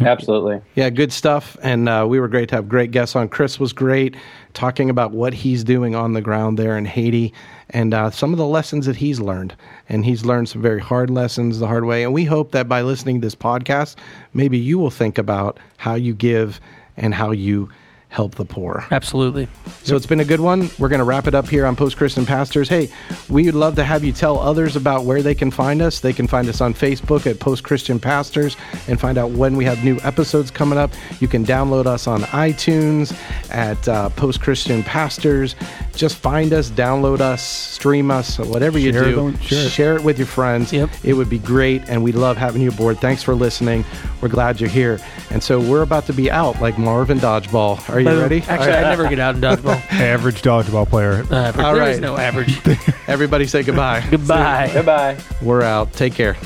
Absolutely. Yeah, good stuff. And uh, we were great to have great guests on. Chris was great talking about what he's doing on the ground there in Haiti and uh, some of the lessons that he's learned. And he's learned some very hard lessons the hard way. And we hope that by listening to this podcast, maybe you will think about how you give and how you help the poor. Absolutely. So it's been a good one. We're going to wrap it up here on Post Christian Pastors. Hey, we would love to have you tell others about where they can find us. They can find us on Facebook at Post Christian Pastors and find out when we have new episodes coming up. You can download us on iTunes at uh, Post Christian Pastors. Just find us, download us, stream us, whatever you Share do. don't- share it. share it with your friends. Yep. It would be great, and we love having you aboard. Thanks for listening. We're glad you're here. And so we're about to be out like Marvin Dodgeball. Are you ready? Actually, I never get out in dodgeball. Average dodgeball player. Uh, All there is right. no average. Everybody say goodbye. Goodbye. Goodbye. We're out. Take care.